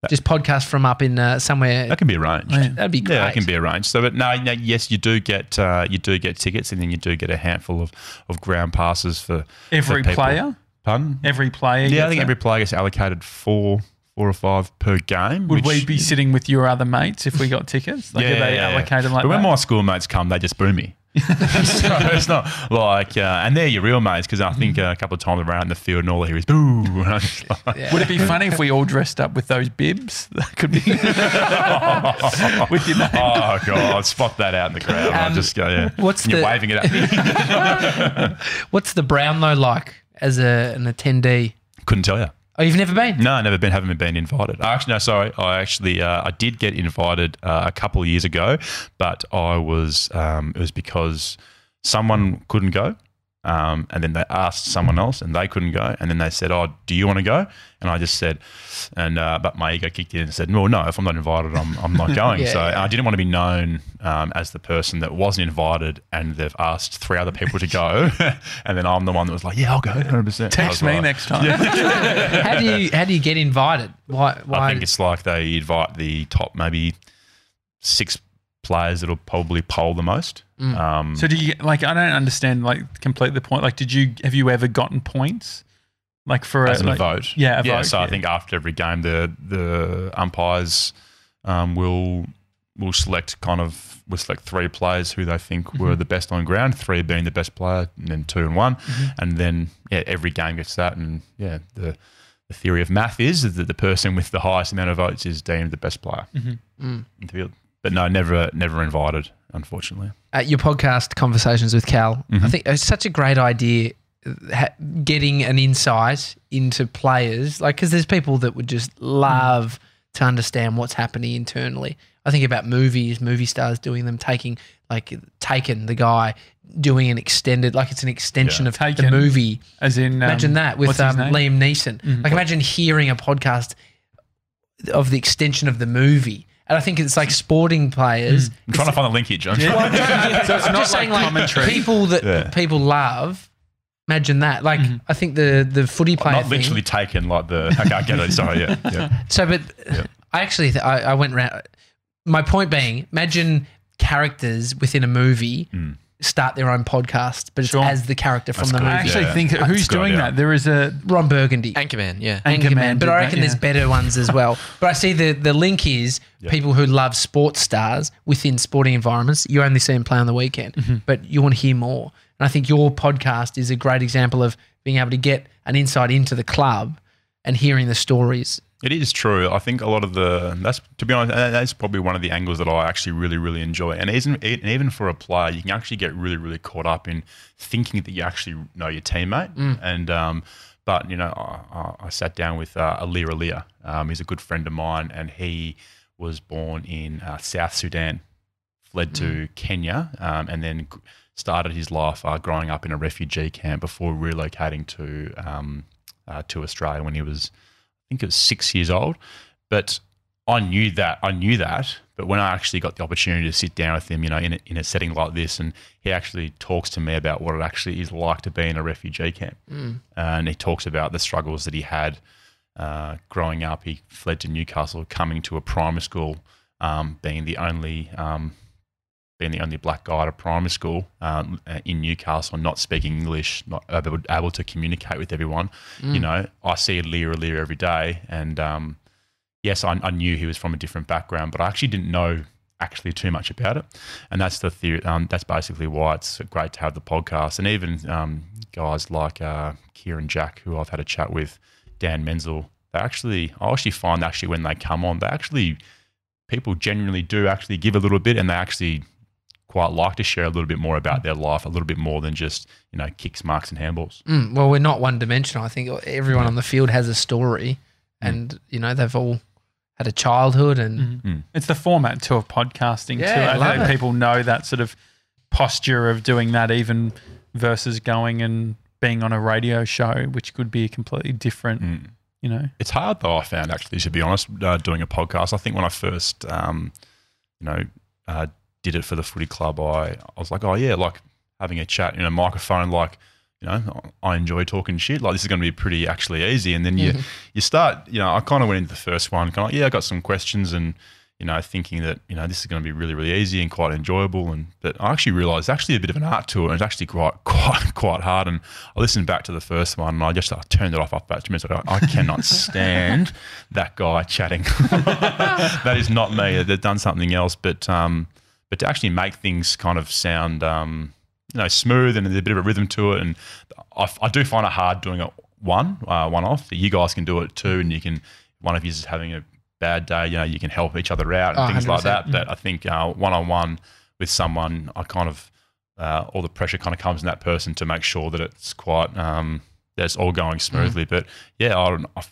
Just podcast from up in uh, somewhere. that can be arranged. Yeah. That'd be great. Yeah, it can be arranged. So, but no, no yes, you do get uh, you do get tickets, and then you do get a handful of, of ground passes for Every for player, Pardon? every player. Yeah, I think that? every player gets allocated four four or five per game. Would which- we be sitting with your other mates if we got tickets? Like, yeah, are they yeah, yeah. allocated like But when that? my schoolmates come, they just boo me. so it's not like, uh, and they're your real mates because I think uh, a couple of times around the field and all I hear is boo. And like, Yeah. Would it be funny if we all dressed up with those bibs? That could be with your name. oh god, spot that out in the crowd. and I Um, just go, yeah. what's and you're the- waving it at me. What's the Brownlow like as a, an attendee? Couldn't tell you. Oh, you've never been? No, never been. Haven't been invited. Actually, no. Sorry, I actually uh, I did get invited uh, a couple of years ago, but I was um, it was because someone couldn't go, um, and then they asked someone else, and they couldn't go, and then they said, "Oh, do you want to go?" And I just said, and uh, but my ego kicked in and said, "No, no. If I'm not invited, I'm, I'm not going." Yeah, so yeah. I didn't want to be known um, as the person that wasn't invited, and they've asked three other people to go, and then I'm the one that was like, "Yeah, I'll go, 100." percent Text me next time. how do you how do you get invited? Why? why I think it's like they invite the top maybe six players that'll probably poll the most. Mm. Um, So do you like? I don't understand. Like, complete the point. Like, did you have you ever gotten points? Like for as in like, a vote, Yeah, a yeah. vote, so I think after every game, the the umpires um, will will select kind of will select three players who they think Mm-hmm. were the best on ground, three being the best player, and then two and one, Mm-hmm. and then yeah, every game gets that, and yeah, the the theory of math is that the person with the highest amount of votes is deemed the best player Mhm. Mm. in the field. But no, never never invited, unfortunately. uh, your podcast conversations with Cal. Mm-hmm. I think it's such a great idea. Ha- getting an insight into players, like because there's people that would just love to understand what's happening internally. I think about movies, movie stars doing them, taking like Taken, the guy doing an extended, like it's an extension Yeah. of Taken. the movie. As in, um, Imagine that with um. Liam Neeson. Mhm. Like imagine hearing a podcast of the extension of the movie. And I think it's like sporting players. I'm trying to find the linkage link here, John. so it's I'm not just saying, like like commentary. people that Yeah. people love. Imagine that. Like I think the the footy player Not thing- literally taken like the. Okay, I get it. Sorry, yeah, yeah. So, but I actually th- I, I went round. My point being, imagine characters within a movie Hmm. Start their own podcast, but it's Sure. as the character from That's the good. I movie. actually Yeah. think That's who's good doing idea. that? There is a Ron Burgundy. Anchorman, yeah. Anchorman Anchorman, did but I that, reckon yeah. there's better ones as well. But I see the the link is people who love sports stars within sporting environments. You only see them play on the weekend, Mm-hmm. but you want to hear more. And I think your podcast is a great example of being able to get an insight into the club and hearing the stories. It is true. I think a lot of the that's to be honest, that's probably one of the angles that I actually really, really enjoy. And even and even for a player, you can actually get really, really caught up in thinking that you actually know your teammate. And um, but you know, I, I- sat down with uh, Aliir Aliir. Um, he's a good friend of mine, and he was born in uh, South Sudan, fled to Kenya, um, and then started his life uh, growing up in a refugee camp before relocating to um, uh, to Australia when he was think it was six years old. But I knew that. I knew that. But when I actually got the opportunity to sit down with him, you know, in a, in a setting like this, and he actually talks to me about what it actually is like to be in a refugee camp, and he talks about the struggles that he had uh, growing up. He fled to Newcastle, coming to a primary school, um, being the only um, being the only black guy at a primary school um, in Newcastle, not speaking English, not able, able to communicate with everyone. You know, I see Lear Lear every day, and um, yes, I, I knew he was from a different background, but I actually didn't know actually too much about it, and that's the theory. Um, that's basically why it's great to have the podcast, and even um, guys like uh, Kieran Jack, who I've had a chat with, Dan Menzel. They actually, I actually find actually when they come on, they actually people genuinely do actually give a little bit, and they actually quite like to share a little bit more about their life, a little bit more than just you know kicks, marks, and handballs. Mm, well, we're not one dimensional. I think everyone on the field has a story, Mm. and you know they've all had a childhood, and It's the format too of podcasting Yeah, too. I I love think it. people know that sort of posture of doing that even versus going and being on a radio show, which could be a completely different, Mm. you know. It's hard though. I found actually, to be honest, uh, doing a podcast. I think when I first, um, you know, uh, did it for the footy club, I, I was like, oh yeah, like having a chat in a microphone, like you know, I enjoy talking shit. Like this is going to be pretty actually easy. And then you you start, you know, I kind of went into the first one, kind of, yeah, I got some questions and. You know, thinking that you know this is going to be really, really easy and quite enjoyable, and but I actually realised it's actually a bit of an art to it. And it's actually quite, quite, quite hard. And I listened back to the first one, and I just I turned it off after about two minutes. I, I cannot stand that guy chatting. that is not me. They've done something else, but um, but to actually make things kind of sound um, you know smooth and there's a bit of a rhythm to it, and I, I do find it hard doing it one uh, one off. You guys can do it too, and you can one of you is having a bad day, you know, you can help each other out and Oh, things like 100%. that. But I think one on one with someone, I kind of uh, all the pressure kind of comes in that person to make sure that it's quite um, that it's all going smoothly. But yeah, I. I,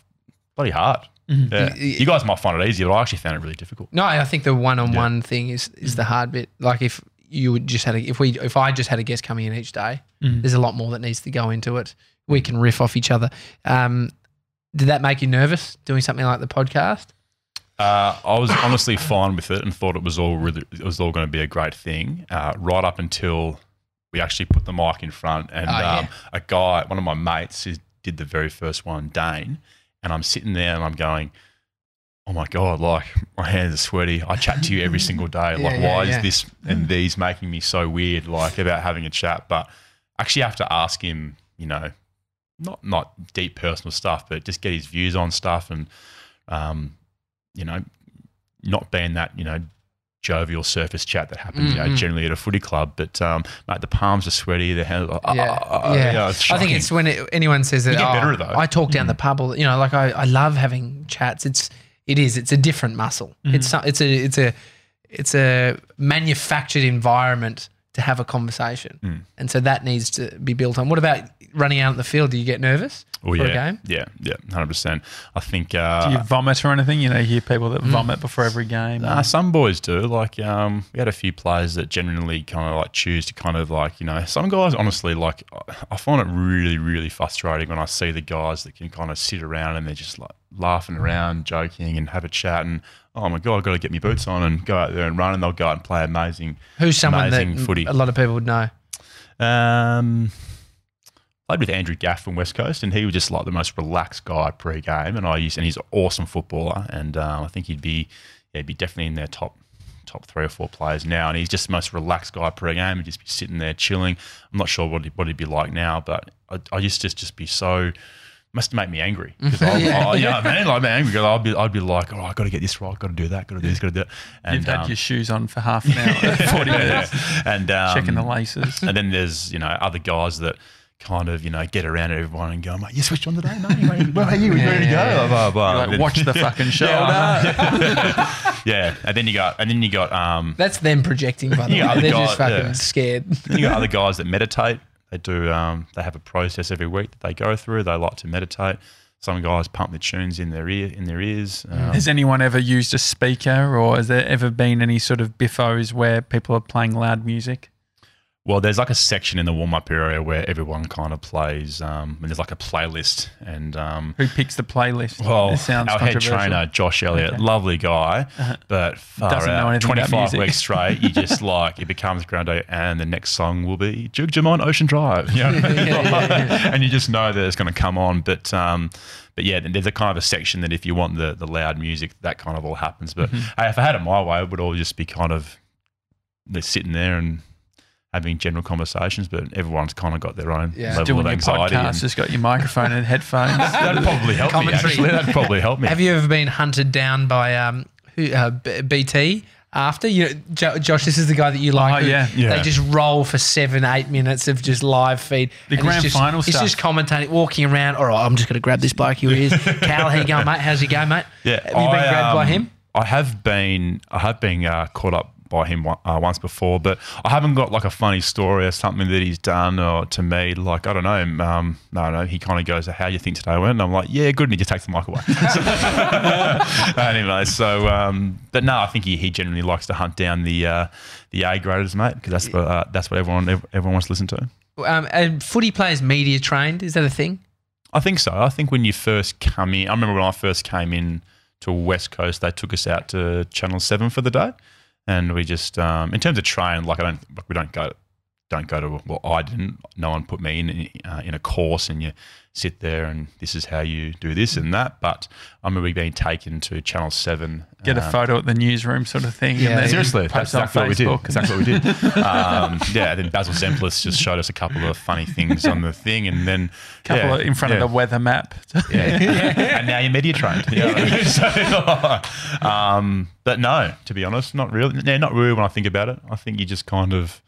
bloody hard. Yeah. You- You guys might find it easy, but I actually found it really difficult. no, I think the one-on-one thing is is the hard bit. Like if you would just had a, if we if I just had a guest coming in each day, Mhm. there's a lot more that needs to go into it. We can riff off each other. Um, did that make you nervous doing something like the podcast? Uh, I was honestly fine with it and thought it was all really it was all going to be a great thing. Uh, right up until we actually put the mic in front, and Oh, yeah. um, a guy, one of my mates, who did the very first one, Dane, and I'm sitting there and I'm going, "Oh my god!" Like my hands are sweaty. I chat to you every single day. Yeah, Like, yeah, why yeah. is this and these making me so weird? Like about having a chat, but actually have to ask him. You know, not not deep personal stuff, but just get his views on stuff and. Um, you know, not being that, you know, jovial surface chat that happens, you know, Mhm. generally at a footy club. But um, mate, the palms are sweaty, the hands are, Yeah, ah, yeah. you know, I think it's when it, anyone says that. "Oh, better, though." I talk down the pub, you know, like I, I love having chats. It's it is it's a different muscle. It's it's a it's a it's a manufactured environment to have a conversation, Hmm. and so that needs to be built on. What about running out in the field? Do you get nervous Oh for yeah, a game? yeah, yeah, hundred percent. I think. Uh, Do you vomit or anything? You know, you hear people that vomit before every game. Nah, some boys do. Like, um, we had a few players that generally kind of like choose to kind of like, you know, some guys, honestly, like, I- I find it really, really frustrating when I see the guys that can kind of sit around and they're just like laughing around, joking and have a chat and, oh my God, I've got to get my boots on and go out there and run and they'll go out and play amazing. Who's someone Amazing that footy. a lot of people would know? Um, played with Andrew Gaff from West Coast, and he was just like the most relaxed guy pre-game. And I used, and he's an awesome footballer, and um, I think he'd be, yeah, he'd be definitely in their top top three or four players now. And he's just the most relaxed guy pre-game, and just be sitting there chilling. I'm not sure what he, what he'd be like now, but I, I used to just just be so. Must make me angry because I, Yeah. I, you know, what I mean, like, man, angry. 'cause I'd be, I'd be like, oh, I've got to get this right, got to do that, got to do this, got to do that. And You've had um, your shoes on for half an hour, 40 minutes, and um, checking the laces. and then there's you know other guys that kind of you know get around everyone and go, mate, you switched on today, no? You ready, where are you? You ready to go? Blah, blah, blah. Like, then- watch the fucking show. yeah, and then you got and then you got um That's them projecting, by the Yeah, way. the They're guy- just fucking yeah. scared. then you got other guys that meditate. They do um they have a process every week that they go through. They like to meditate. Some guys pump the tunes in their ear in their ears. Um, Has anyone ever used a speaker or has there ever been any sort of biffos where people are playing loud music? Well, there's like a section in the warm up area where everyone kind of plays, um, and there's like a playlist. And um, Who picks the playlist? well, our head trainer Josh Elliott, lovely guy, but far Doesn't know out, anything 25 weeks straight, you just like it becomes ground day, and the next song will be Duke Dumont Ocean Drive, you know? and you just know that it's going to come on. But um, but yeah, there's a kind of a section that if you want the the loud music, that kind of all happens. But Mm-hmm. hey, if I had it my way, it would all just be kind of they're sitting there and having general conversations, but everyone's kind of got their own Yeah. level Doing of your anxiety. podcast, and- just got your microphone and headphones. That'd probably help me. Actually, that'd probably help me. Have you ever been hunted down by um, who, uh, BT after? You know, jo- Josh, this is the guy that you like. Oh, yeah. Yeah. They just roll for seven, eight minutes of just live feed. The grand just, final He's stuff. just commentating, walking around. All right, I'm just going to grab this bloke who he is. Cal, how you going, mate? How's you going, mate? Yeah, Have you been I, grabbed by um, him? I have been. I have been uh, caught up by him uh, once before, but I haven't got like a funny story or something that he's done or to me. Like I don't know. Um, no, no. He kind of goes, "How you think today went?" And I'm like, "Yeah, good." And he just takes the mic away. anyway, so um, but no, I think he, he generally likes to hunt down the uh, the A graders, mate, because that's what uh, that's what everyone everyone wants to listen to. Um, and footy players media trained. Is that a thing? I think so. I think when you first come in, I remember when I first came in to West Coast, they took us out to Channel Seven for the day, and we just, um, in terms of train, like I don't, like we don't go, don't go to. Well, I didn't. No one put me in uh, in a course, and you sit there, and this is how you do this and that. But I remember being taken to Channel Seven. Get a um, photo at the newsroom sort of thing. Yeah, and then Seriously, that's post on exactly what we did. Facebook. Exactly what we did. um, yeah, then Basil Zempilas just showed us a couple of funny things on the thing, and then a Couple yeah, of, in front yeah. of the weather map. Yeah. and now you're media trained. You know what I mean? So, um, but no, to be honest, not really. Yeah, not really when I think about it. I think you just kind of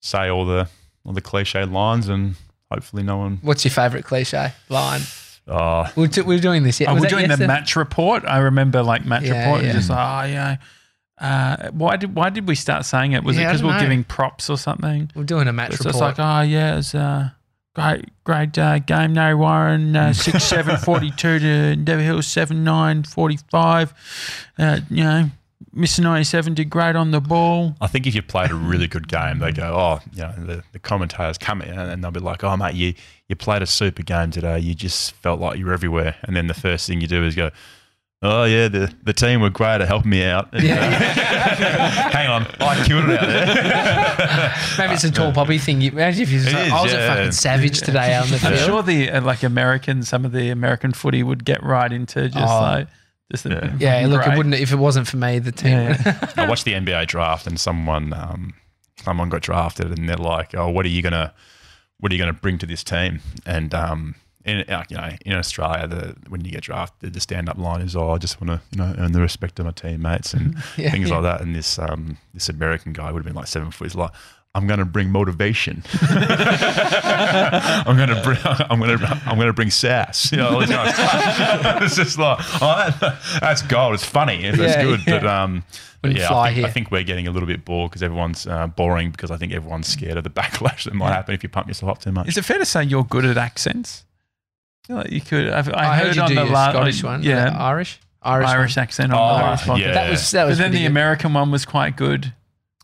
say all the all the cliche lines and hopefully no one. What's your favourite cliche line? Uh, We're, t- we're doing this. Yeah, Oh, we're that doing the match report. I remember like match Yeah, report. yeah. And just like, oh yeah. Uh, why did why did we start saying it? Was it Yeah, I because don't we were know. giving props or something? We're doing a match It's report. just like, oh yeah, it was a great great uh, game. Narre Warren uh, six seven forty two to Endeavour Hill seven nine forty five. Uh, you know, Mr ninety seven did great on the ball. I think if you played a really good game, they go, oh, you know, the, the commentators come in and they'll be like, oh, mate, you, you played a super game today. You just felt like you were everywhere. And then the first thing you do is go, oh, yeah, the, the team were great at helping me out. And, Yeah. uh, hang on, I killed it out there. Maybe it's a tall poppy thing. You, imagine if you like, is, I was a fucking savage today out on the I'm field. sure the uh, like American, some of the American footy would get right into just Oh. like just the, Yeah. Yeah, look, it wouldn't if it wasn't for me. The team. Yeah, I watched the NBA draft and someone um, someone got drafted and they're like, "Oh, what are you gonna what are you gonna bring to this team?" And um, in uh, you know in Australia, the when you get drafted, the stand up line is, "Oh, I just want to you know earn the respect of my teammates and Yeah, things yeah. like that." And this um, this American guy would have been like seven foot. He's like. I'm going to bring motivation. I'm going to bring, I'm going to, I'm going to bring sass. You know, all kind of it's just like, oh, that, that's gold. It's funny. It's, Yeah, good. yeah. But, um, but yeah, fly I think, here. I think we're getting a little bit bored because everyone's uh, boring because I think everyone's scared of the backlash that might happen if you pump yourself up too much. Is it fair to say you're good at accents? I feel you could. I've, I, I, heard, heard, you on do the your last Scottish one. yeah, Irish. Irish. Irish one. accent on Oh, the last podcast. yeah. That was that But then the good. American one was quite good.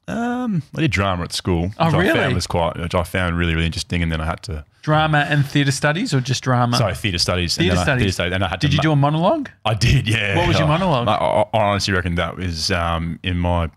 Um, I did drama at school, Oh, which I really? found was quite, which I found really, really interesting. And then I had to, Drama and theatre studies, or just drama? sorry, theatre studies. Theatre then I- studies. Theatre studies. And I had Did to you do a monologue? I did, yeah. What was your Oh, monologue? I, I I honestly reckon that was um, in my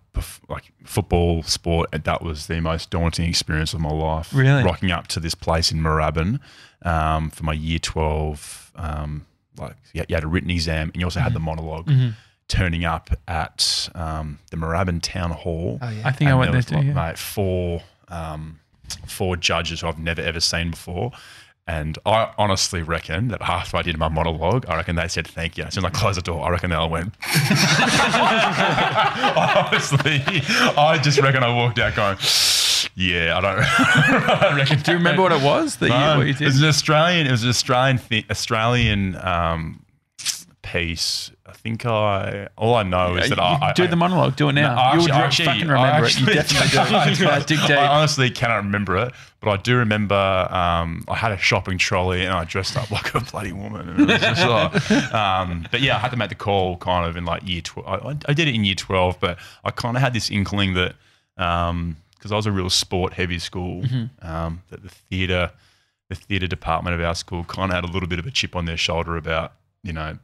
like football sport. That was the most daunting experience of my life. Really? rocking up to this place in Moorabbin um, for my year twelve. Um, like you had- a written exam, and you also had the monolog Turning up at um, the Moorabbin Town Hall. Oh, yeah. I think I went there there too. like, yeah. Mate, four um, four judges who I've never ever seen before. And I honestly reckon that after I did my monologue, I reckon they said thank you. As soon as I closed the door, I reckon they all went. honestly, I just reckon I walked out going, yeah, I don't, I reckon. Do you remember what it was that No, you, what you It was an Australian. It was an Australian thi- Australian um, piece. I think I. All I know is that I, do I- the monologue. Do it now. I You'll actually- actually- fucking I remember it. You actually- definitely do. I, Dig deep. I honestly cannot remember it, but I do remember um, I had a shopping trolley and I dressed up like a bloody woman. And it was just like, um, but yeah, I had to make the call kind of in like year 12. I, I did it in year 12, but I kind of had this inkling that because I was a real sport heavy school, Mm-hmm. um, that the theatre, the theatre department of our school kind of had a little bit of a chip on their shoulder about, you know,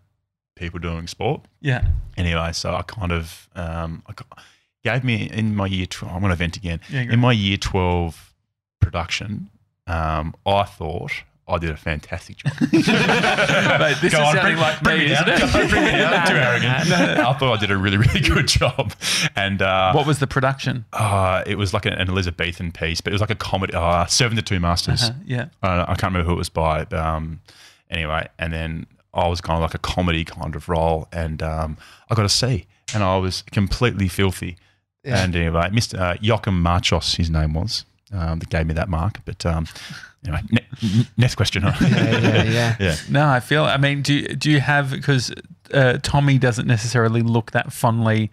people doing sport Yeah. anyway, so I kind of um, I gave me in my year. 12, I'm going to vent again. Yeah, in my year twelve production, um, I thought I did a fantastic job. Mate, this Go is on, sounding bring- like bring me, isn't it? Bring me down. Too arrogant. no. I thought I did a really, really good job, and uh, What was the production? uh, it was like an, an Elizabethan piece, but it was like a comedy. Uh, Servant to Two Masters. Uh-huh, yeah. I, I can't remember who it was by. But, um, anyway, and then I was kind of like a comedy kind of role, and um, I got a C, and I was completely filthy. Yeah. And anyway, Mr. Uh, Joachim Marchos, his name was, um, that gave me that mark. But um, anyway, ne- next question. Yeah, yeah, yeah. yeah. No, I feel. I mean, do do you have because uh, Tommy doesn't necessarily look that fondly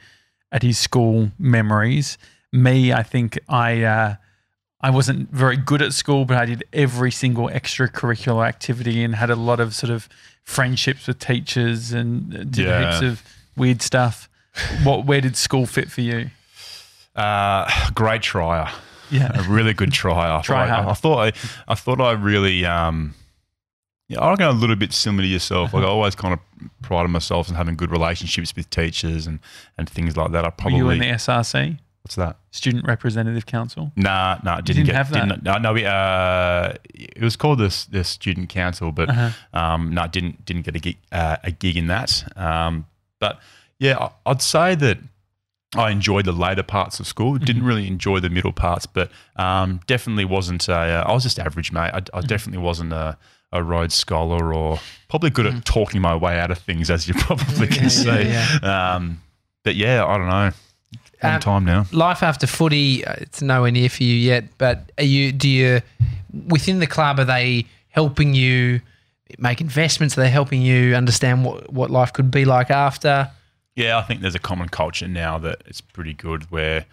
at his school memories. Me, I think I uh, I wasn't very good at school, but I did every single extracurricular activity and had a lot of sort of friendships with teachers and did Yeah. heaps of weird stuff. What where did school fit for you? Uh, great trier. Yeah. a really good trier. I Try thought, I, hard. I thought I, I thought I really, um, yeah, I reckon a little bit similar to yourself. Like I always kind of prided myself in having good relationships with teachers and, and things like that. I probably Were you in the SRC, what's that? Student Representative Council? Nah, nah, didn't, didn't get. have that? Didn't, no, no, we, uh, it was called the the student council, but Uh-huh. um, no, didn't didn't get a gig uh, a gig in that. Um, but yeah, I- I'd say that I enjoyed the later parts of school. Mm-hmm. Didn't really enjoy the middle parts, but um, definitely wasn't a. Uh, I was just average, mate. I, Mm-hmm. Definitely wasn't a. A Rhodes scholar, or probably good at talking my way out of things, as you probably can Mm-hmm. Yeah, see. yeah, Um, but yeah, I don't know. Long Um, time now. Life after footy, uh, it's nowhere near for you yet. But are you? Do you within the club? Are they helping you make investments? Are they helping you understand what what life could be like after? Yeah, I think there's a common culture now that it's pretty good where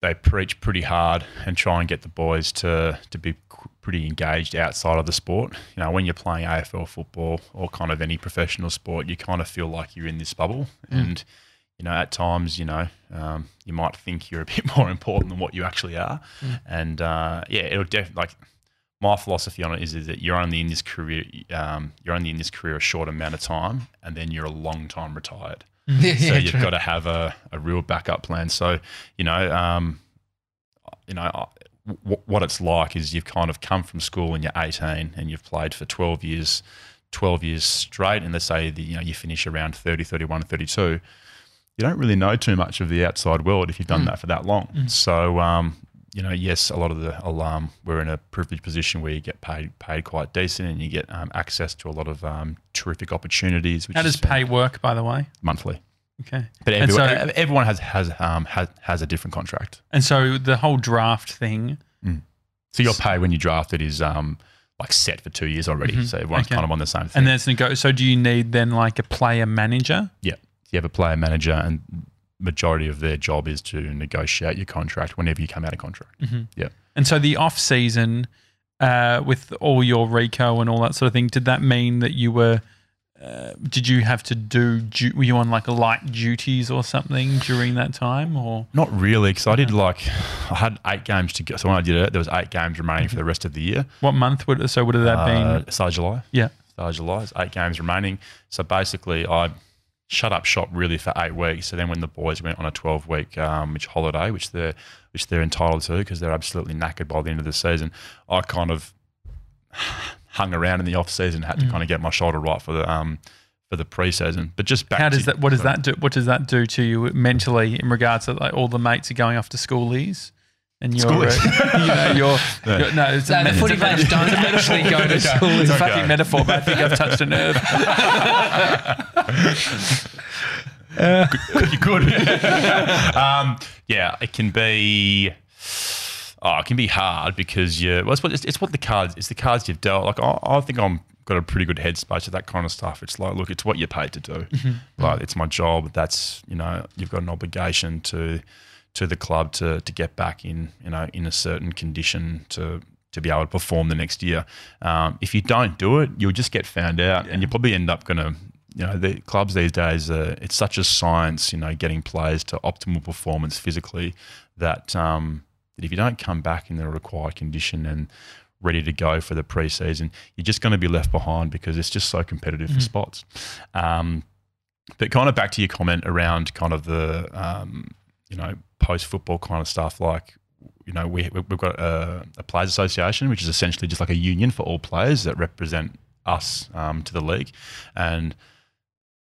they preach pretty hard and try and get the boys to to be pretty engaged outside of the sport. You know, when you're playing AFL football or kind of any professional sport, you kind of feel like you're in this bubble, and you know, at times, you know, um, you might think you're a bit more important than what you actually are, and uh, yeah, it'll definitely like. My philosophy on it is, is that you're only in this career, um, you're only in this career a short amount of time, and then you're a long time retired Yeah, so yeah, you've true. got to have a, a real backup plan. So you know, um, you know I- w- what it's like is you've kind of come from school and you're 18 and you've played for 12 years, 12 years straight, and let's say the, you know you finish around 30, 31, 32. You don't really know too much of the outside world if you've done that for that long. So um, you know, yes, a lot of the alarm we're in a privileged position where you get paid paid quite decent and you get um, access to a lot of um, terrific opportunities. Which How is does pay work, by the way? monthly? Okay. But everyone, so- everyone has has um has, has a different contract. And so the whole draft thing, So your pay when you draft it is um like set for two years already. So everyone's Okay. kind of on the same thing. and then it's nego- So do you need then like a player manager? yeah, you have a player manager, and majority of their job is to negotiate your contract whenever you come out of contract. Yeah. And so the off season, uh, with all your reco and all that sort of thing, did that mean that you were? Uh, did you have to do? du- Were you on like light duties or something during that time, or Not really, because I did like I had eight games to go. So when I did it, there was eight games remaining for the rest of the year. what month would? So would have that Uh, been? start July. Yeah. Start July. Eight games remaining. So basically, I shut up shop really for eight weeks. So then, when the boys went on a twelve week um, which holiday, which they're which they're entitled to because they're absolutely knackered by the end of the season, I kind of hung around in the off season, had to kind of get my shoulder right for the um for the preseason. But just back How to, does that? What does that do? What does that do to you mentally in regards to like all the mates are going off to schoolies? And you're, Schoolies? uh, you know, you're, you're- no, it's a, No, the footy meta- players don't actually go to school. It's a okay. fucking metaphor, but I think I've touched a nerve. you could. um, yeah, it can be. Oh, it can be hard because you. Well, it's what it's, it's what the cards. It's the cards you've dealt. Like I, I think I'm got a pretty good headspace to that kind of stuff. It's like, look, it's what you're paid to do. Like it's my job. That's you know, you've got an obligation to to the club to to get back in you know in a certain condition to to be able to perform the next year. Um, if you don't do it, you'll just get found out, and you probably end up going to you know, the clubs these days, uh, it's such a science, you know, getting players to optimal performance physically that, um, that if you don't come back in the required condition and ready to go for the preseason, you're just going to be left behind because it's just so competitive for spots. Um, but kind of back to your comment around kind of the, um, you know, post football kind of stuff, like, you know, we, we've got a, a players association, which is essentially just like a union for all players that represent us um, to the league. And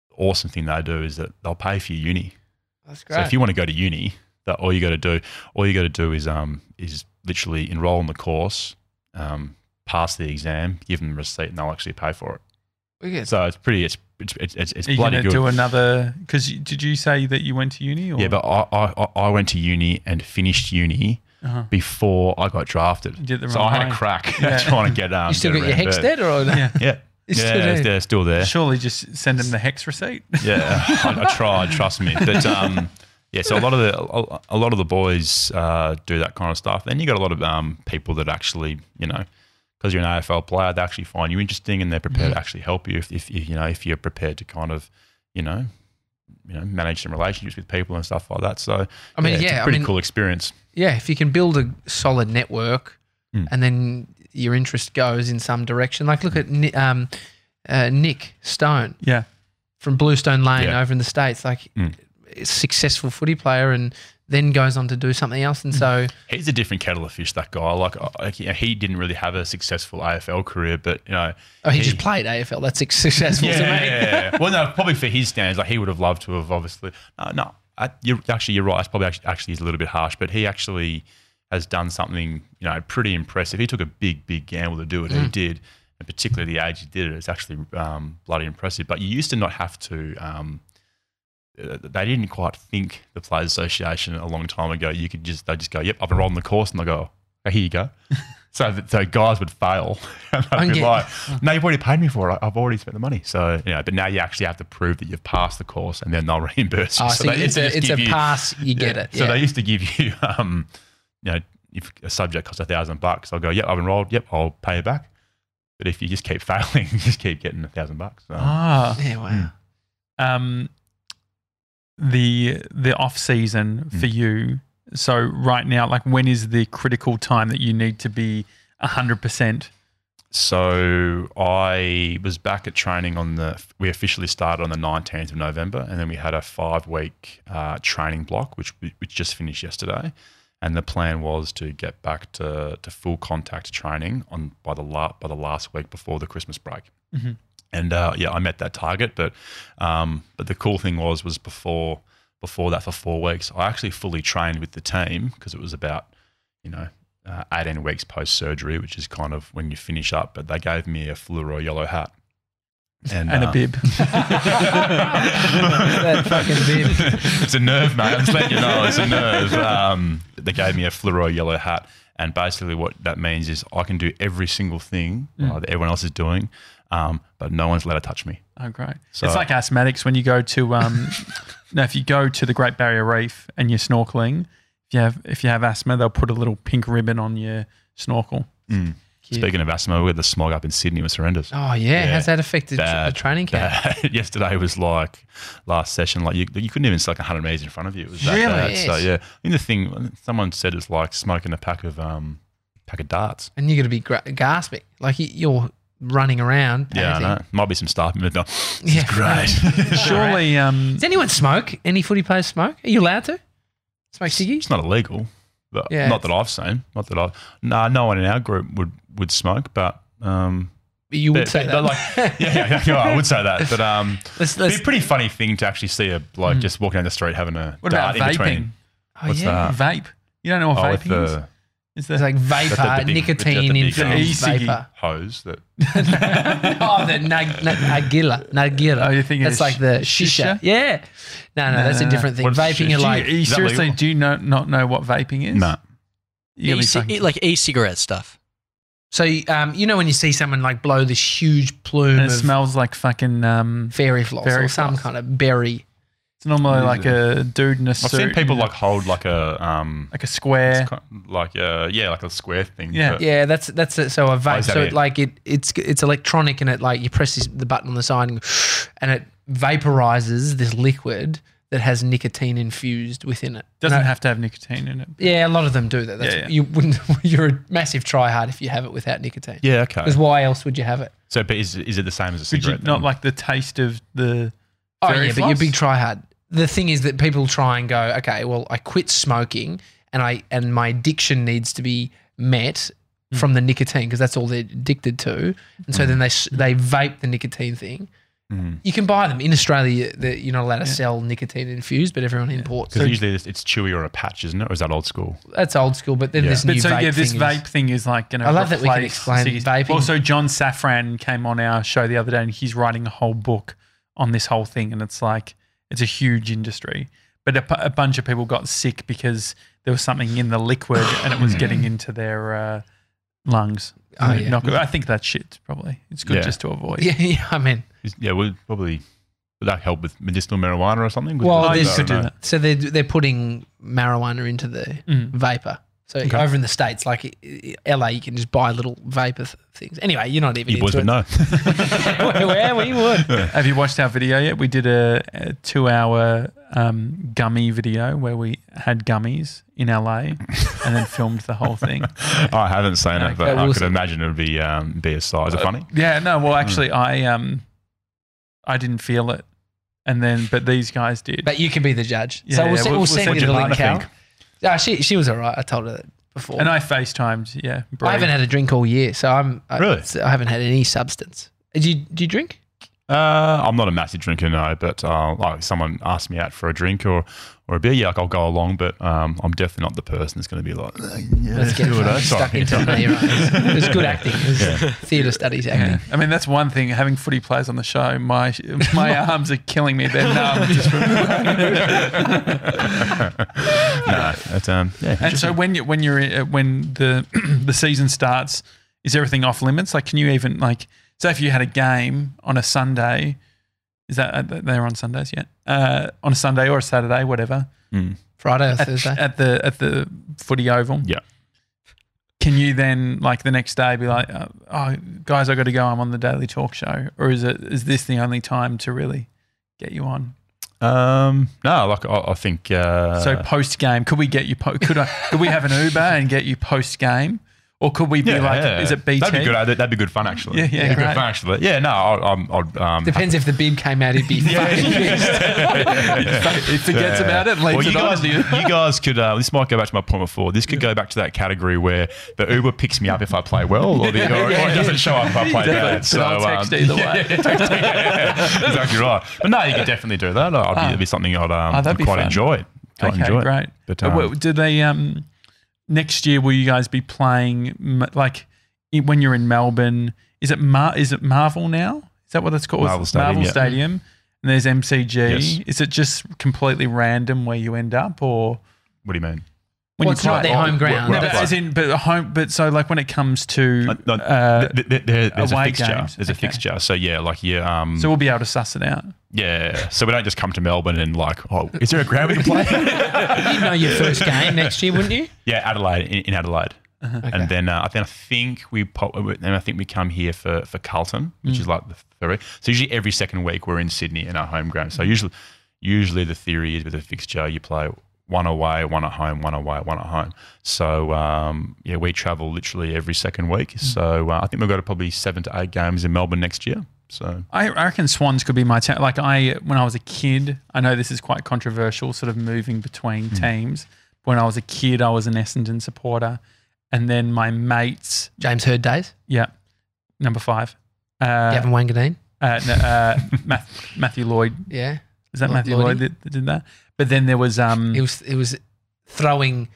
the awesome thing they do is that they'll pay for your uni. That's great. So if you want to go to uni, that all you got to do, all you got to do is um is literally enroll in the course, um, pass the exam, give them the receipt, and they'll actually pay for it. Wicked. So it's pretty, it's it's it's, it's, it's Are you bloody going to good. do another? Because did you say that you went to uni? Or? yeah, but I, I I went to uni and finished uni Uh-huh. before I got drafted. You did the so I had way. a crack Yeah. trying to get um. you still get got your HECS reimbursed. dead or no? yeah. Yeah. You yeah, still do? they're still there. Surely just send him the HECS receipt. Yeah, I, I tried. Trust me. But um, yeah, so a lot of the a, a lot of the boys uh, do that kind of stuff. Then you got a lot of um, people that actually, you know, because you're an AFL player, they actually find you interesting and they're prepared to actually help you if, if you know if you're prepared to kind of, you know, you know, manage some relationships with people and stuff like that. So I mean, it's yeah, a I pretty mean- cool experience. Yeah, if you can build a solid network Mm. and then your interest goes in some direction. Like, look at um, uh, Nick Stone Yeah. from Bluestone Lane Yeah. over in the States. Like, Mm. a successful footy player and then goes on to do something else. Mm. And so, He's a different kettle of fish. That guy, like, like you know, he didn't really have a successful AFL career, but you know, oh, he, just played AFL. That's successful to me. Yeah. well, no, probably for his standards, like he would have loved to have obviously. No, no I, you're, actually, you're right. It's probably actually, actually is a little bit harsh, but he actually has done something, you know, pretty impressive. He took a big, big gamble to do it. He did, and particularly the age he did it. It's actually um, bloody impressive. But you used to not have to. Um, they didn't quite think the Players Association a long time ago. You could just they just go, "Yep, I've enrolled in the course," and they go, oh, "Here you go." so, th- so guys would fail, and they'd And be like, "No, you've already paid me for it. I- I've already spent the money." So, you know, but now you actually have to prove that you've passed the course, and then they'll reimburse you. Oh, so so it's a, it's a give you- pass. You get yeah. it. So they used to give you, um, you know, if a subject costs a thousand bucks, I'll go, "Yep, I've enrolled. Yep, I'll pay you back." But if you just keep failing, you just keep getting a thousand bucks. So. Ah. yeah, wow. Um, the the off season for you. So right now, like when is the critical time that you need to be hundred percent? So I was back at training on the. We officially started on the nineteenth of November, and then we had a five week uh, training block, which which just finished yesterday. And the plan was to get back to, to full contact training on by the la- by the last week before the Christmas break. And uh, yeah, I met that target. But um, but the cool thing was was before before that for four weeks, I actually fully trained with the team because it was about you know uh, 18 weeks post surgery, which is kind of when you finish up. But they gave me a fluoro yellow hat. and, and a uh, bib. that fucking bib. it's a nerve, mate. I'm just letting you know, it's a nerve. Um, they gave me a fluoro yellow hat, and basically what that means is I can do every single thing uh, that everyone else is doing, um, but no one's allowed to touch me. Oh, great. So- it's like asthmatics when you go to um, now if you go to the Great Barrier Reef and you're snorkeling, if you have if you have asthma, they'll put a little pink ribbon on your snorkel. Cute. Speaking of asthma, we had the smog up in Sydney was horrendous. Oh yeah, Yeah. how's that affected tr- the training camp? Yesterday was like last session, like you, you couldn't even see like 100 meters in front of you. It was that Really? bad. So yeah, I mean, the thing someone said it's like smoking a pack of um pack of darts. And you're going to be gra- gasping, like you're running around. Yeah, I know. Might be some staff members. going, Yeah, great. Surely, um, Does anyone smoke? Any footy players smoke? Are you allowed to smoke ciggies? It's not illegal, but Yeah. not that I've seen. Not that I've. Nah, no one in our group would would smoke, but um, You would but- say but that. like, yeah, yeah, yeah, I would say that. But um, let's, it'd let's, be a pretty funny thing to actually see a bloke just walking down the street having a what dart about in vaping? between. oh, what's yeah. that? Vape. You don't know what Oh, with vaping is? the Is the It's like vapor, the- the big- nicotine the- the big, um, infused vapor. hose that. oh, the nag, nag, nagila, nagila. Oh, you think that's it's like the shisha? shisha? Yeah. No, no, No, that's a different thing. Vaping, shisha? you're do like, you, you seriously legal? do you know, not know what vaping is? Nah. You gotta be E-ci- fucking- like e-cigarette stuff. so um, you know when you see someone like blow this huge plume and it of smells like fucking. Um, fairy floss fairy or some kind of berry. It's normally What is like a dude in a I've suit. seen people like hold like a um, like a square. it's kind like a, yeah, like a square thing. Yeah. but- Yeah, that's that's it. So a vape. is that So it? it, like it, it's it's electronic and it like you press this, the button on the side and, and it vaporizes this liquid that has nicotine infused within it. Doesn't And I- have to have nicotine in it. Yeah, a lot of them do that. That's, Yeah, yeah. You wouldn't. You're a massive tryhard if you have it without nicotine. Yeah. Okay. Because why else would you have it? So, but is, is it the same as a Would you cigarette? not then? like the taste of the? Oh fairy yeah, but you're a floss? big tryhard. The thing is that people try and go, okay, well, I quit smoking and I and my addiction needs to be met Hmm. from the nicotine because that's all they're addicted to. And so then they they vape the nicotine thing. Mm. You can buy them in Australia. That you're not allowed to sell nicotine infused, but everyone imports. Because So usually it's, it's chewy or a patch, isn't it? Or is that old school? that's old school. But then Yeah. this But new so vape yeah, this thing vape is- thing is like going to. I love that we can explain vaping. Also, John Safran came on our show the other day, and he's writing a whole book on this whole thing, and it's like it's a huge industry. But a, a bunch of people got sick because there was something in the liquid, and it was getting into their uh, lungs. Oh, yeah. Not good. I think that's shit. Probably it's good Yeah. just to avoid. yeah, yeah. I mean, Is- Yeah, would probably would that help with medicinal marijuana or something? Would- Well, would- Oh, you there's- could do that. so they're they're putting marijuana into the Mm. vapor. So over in the states, like i- i- LA, you can just buy little vapor th- things. Anyway, you're not even You boys into would know. Where we would. Have you watched our video yet? We did a, a two-hour um, gummy video where we had gummies in LA and then filmed the whole thing. I haven't seen it, but I we'll could see. imagine it would be um, be a size. Is it funny? Yeah, no. Well, actually, I um, I didn't feel it, and then but these guys did. But you can be the judge. Yeah, so we'll, yeah, se- we'll- we'll we'll send send you the link, out. Cal. Yeah, she she was all right. I told her that before. and I FaceTimed. Yeah, Brie. I haven't had a drink all year, so I'm I, Really? I haven't had any substance. Do you do you drink? Uh, I'm not a massive drinker, no. But uh, like someone asked me out for a drink or, or a beer, yeah, like I'll go along. But um, I'm definitely not the person that's going to be like, yeah, Let's get do it, stuck into it. No, you're. It was good acting. It was theatre studies acting. I mean, that's one thing. Having footy players on the show, my my arms are killing me. They're numb just from. no, it's, um, yeah. and so when you when you're uh, when the the season starts, is everything off limits? Like, can you even like say if you had a game on a Sunday? Is that uh, they're on Sundays yet? Uh, on a Sunday or a Saturday, whatever. Mm. Friday or at, Thursday. at the at the footy oval. Yeah. Can you then like the next day be like, uh, oh guys, I got to go. I'm on the daily talk show, or is it is this the only time to really get you on? Um, no, like I, I think. Uh, so post game, could we get you? Po- could I? Could we have an Uber and get you post game, or could we be yeah, like, yeah. is it BT? That'd be good. That'd, that'd be good fun, actually. Yeah, yeah, That'd be good fun, actually. Yeah, no, I, I'm. I'd, um, Depends if the bib came out, he'd be fucking pissed. He forgets Yeah. about it and leaves well, you it on. guys, you? you guys could. Uh, this might go back to my point before. This could go back to that category where the Uber picks me up if I play well, or, the, or, or it doesn't show up if I play bad. So I'll text um, either way. yeah, exactly right. But no, you could definitely do that. I'd be, it'd be something I'd, um, Oh, that'd be quite fun. enjoy. Quite okay, enjoy. great. But Uh, um, well, do they um next year? Will you guys be playing like when you're in Melbourne? Is it Mar- Is it Marvel now? Is that what it's called? Marvel Stadium, Marvel yeah. Stadium. And there's MCG. Yes. Is it just completely random where you end up, or What do you mean? When Well, you it's not their home ground. No, Right, but as in, but home, but so like when it comes to, Uh, no, uh, th- th- there- there's a fixture. games. There's a fixture. So yeah, like yeah, um, so we'll be able to suss it out. yeah. So we don't just come to Melbourne and like, oh, is there a ground we can play? You know your first game next year, wouldn't you? yeah, Adelaide in, in Adelaide. Uh-huh. And then uh, then I think we pop, and I think we come here for for Carlton, which Mm. is like the ferry. So usually every second week we're in Sydney in our home ground. So usually usually the theory is with a fixture you play one away, one at home, one away, one at home. So um, yeah, we travel literally every second week. Mm. So uh, I think we've got probably seven to eight games in Melbourne next year. So I, I reckon Swans could be my town. Like I, when I was a kid, I know this is quite controversial, sort of moving between Hmm. teams. When I was a kid, I was an Essendon supporter, and then my mates, James Hird days. yeah, number five, uh, Gavin Wanganeen. uh, no, uh, Math, Matthew Lloyd. Yeah. Is that Lloyd- Matthew Lloyd that, that did that? But then there was um, It was it was throwing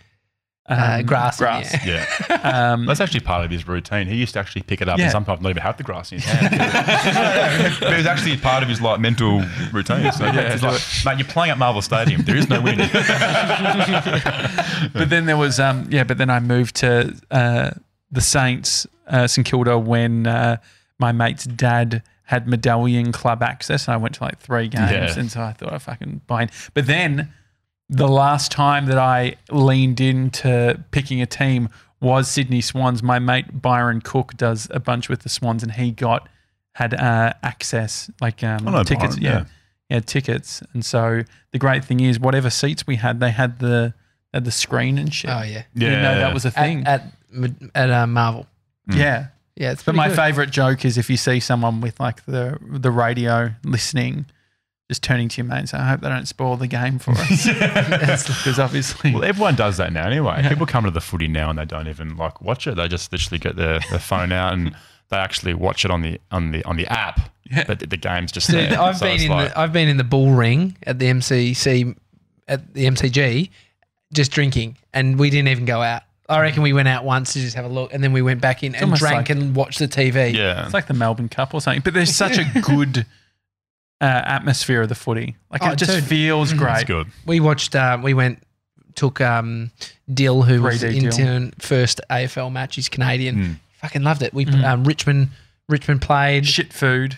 uh, um, grass. in grass. air. yeah, Um, that's actually part of his routine. He used to actually pick it up Yeah. and sometimes not even have the grass in his hand. but it was actually part of his like mental routine. So yeah, it's like, mate, you're playing at Marvel Stadium. There is no wind. but then there was um yeah but then i moved to uh the saints uh st kilda when uh my mate's dad had medallion club access and i went to like three games Yeah. and so i thought i fucking buy in but then the last time that i leaned into picking a team was sydney swans my mate byron cook does a bunch with the swans and he got had uh access like um I know tickets Byron, yeah yeah. he had tickets, and so the great thing is, whatever seats we had, they had the had the screen and shit. Oh yeah. You know that was a thing. at, at uh, Marvel. yeah, Yeah, it's but my good. favorite joke is if you see someone with like the the radio listening, just turning to your mate and saying, "I hope they don't spoil the game for us," because obviously, Well, everyone does that now anyway. People come to the footy now and they don't even like watch it. They just literally get their, their phone out and they actually watch it on the on the on the app. Yeah. But the, the game's just Dude, there. I've So been in like- the I've been in the bull ring at the MCC at the MCG, just drinking, and we didn't even go out. I reckon we went out once to just have a look, and then we went back in and almost drank like- and watched the TV. yeah. it's like the Melbourne Cup or something. But there's such a good uh, atmosphere of the footy. Like Oh, it just dude. feels It's great. good. We watched. Uh, we went took um, Dill, who was 3D Dill. intern first AFL match. He's Canadian. Mm. Fucking loved it. We Mm. um, Richmond Richmond played. Shit food.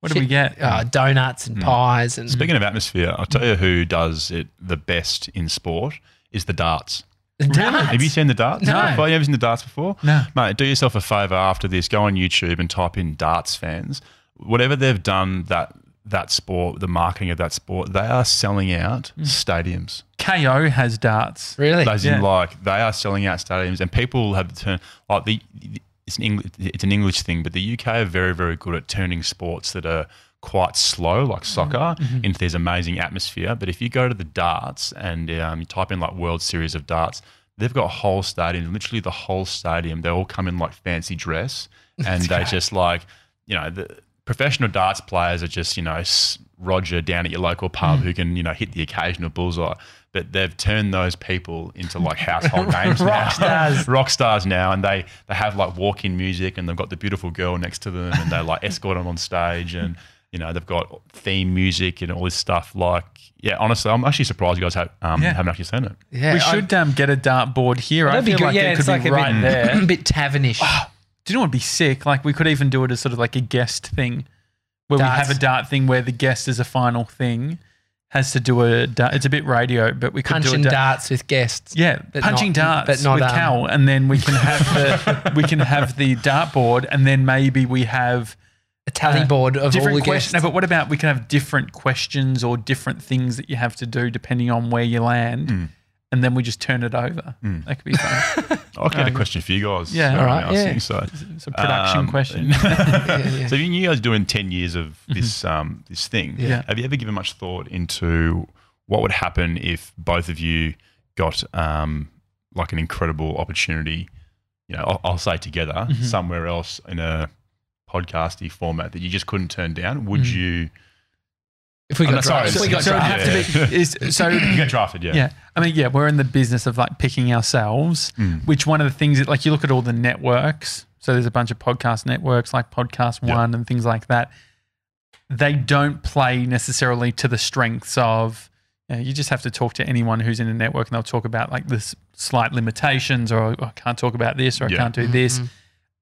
What do we get? uh, donuts and Mm. pies and Speaking of atmosphere, I'll tell you who does it the best in sport is the darts. Donuts. Have you seen the darts? No. Before? You ever seen the darts before? No. Mate, do yourself a favour after this. Go on YouTube and type in darts fans. Whatever they've done that that sport, the marketing of that sport, they are selling out hmm. stadiums. Kayo has darts. really? As Yeah. in, like they are selling out stadiums, and people have turned like the. It's an English, it's an English thing, but the UK are very, very good at turning sports that are quite slow, like soccer, into this amazing atmosphere. But if you go to the darts and um, you type in like World Series of Darts, they've got whole stadiums, literally the whole stadium. They all come in like fancy dress, and they just like you know the professional darts players are just you know s- Roger down at your local pub who can you know hit the occasional bullseye. But they've turned those people into like household names now. Rock stars. rock stars now, and they they have like walk-in music, and they've got the beautiful girl next to them, and they like escort them on stage, and you know they've got theme music and all this stuff. Like, yeah, honestly, I'm actually surprised you guys have, um, Yeah. haven't actually seen it. yeah, we I- should um, get a dart board here. I That'd be feel good. like yeah, it it's could like be a right bit, there. a bit tavernish. Do you know what would be sick? Like we could even do it as sort of like a guest thing, where we Darts. have a dart thing where the guest is a final thing, has to do a dart. It's a bit radio, but we could do punching a dart. darts with guests. Yeah, but punching not- darts but not, with um, Cal, and then we can have the we can have the dartboard, and then maybe we have A tally uh, board of all the questions. guests. No, but what about we can have different questions or different things that you have to do depending on where you land, Hmm. and then we just turn it over. Mm. That could be fun. I'll get a Um, question for you guys. yeah, all right, when I yeah. sing, So, it's a production um, question. Yeah, yeah. So, you guys doing ten years of this um, this thing. Yeah. Have you ever given much thought into what would happen if both of you got um, like an incredible opportunity? You know, I'll, I'll say together Mhm. somewhere else in a podcasty format that you just couldn't turn down. Would Mm. you? if we Oh, got no, sorry, drafted, if we got so it drafted. have to be is so You get drafted, yeah. yeah. I mean, yeah, we're in the business of like picking ourselves. Mm. Which one of the things that like you look at all the networks. So there's a bunch of podcast networks like Podcast Yeah. One and things like that. they don't play necessarily to the strengths of. You, know, you just have to talk to anyone who's in a network, and they'll talk about like this slight limitations, or I can't talk about this, or I Yeah. can't do this.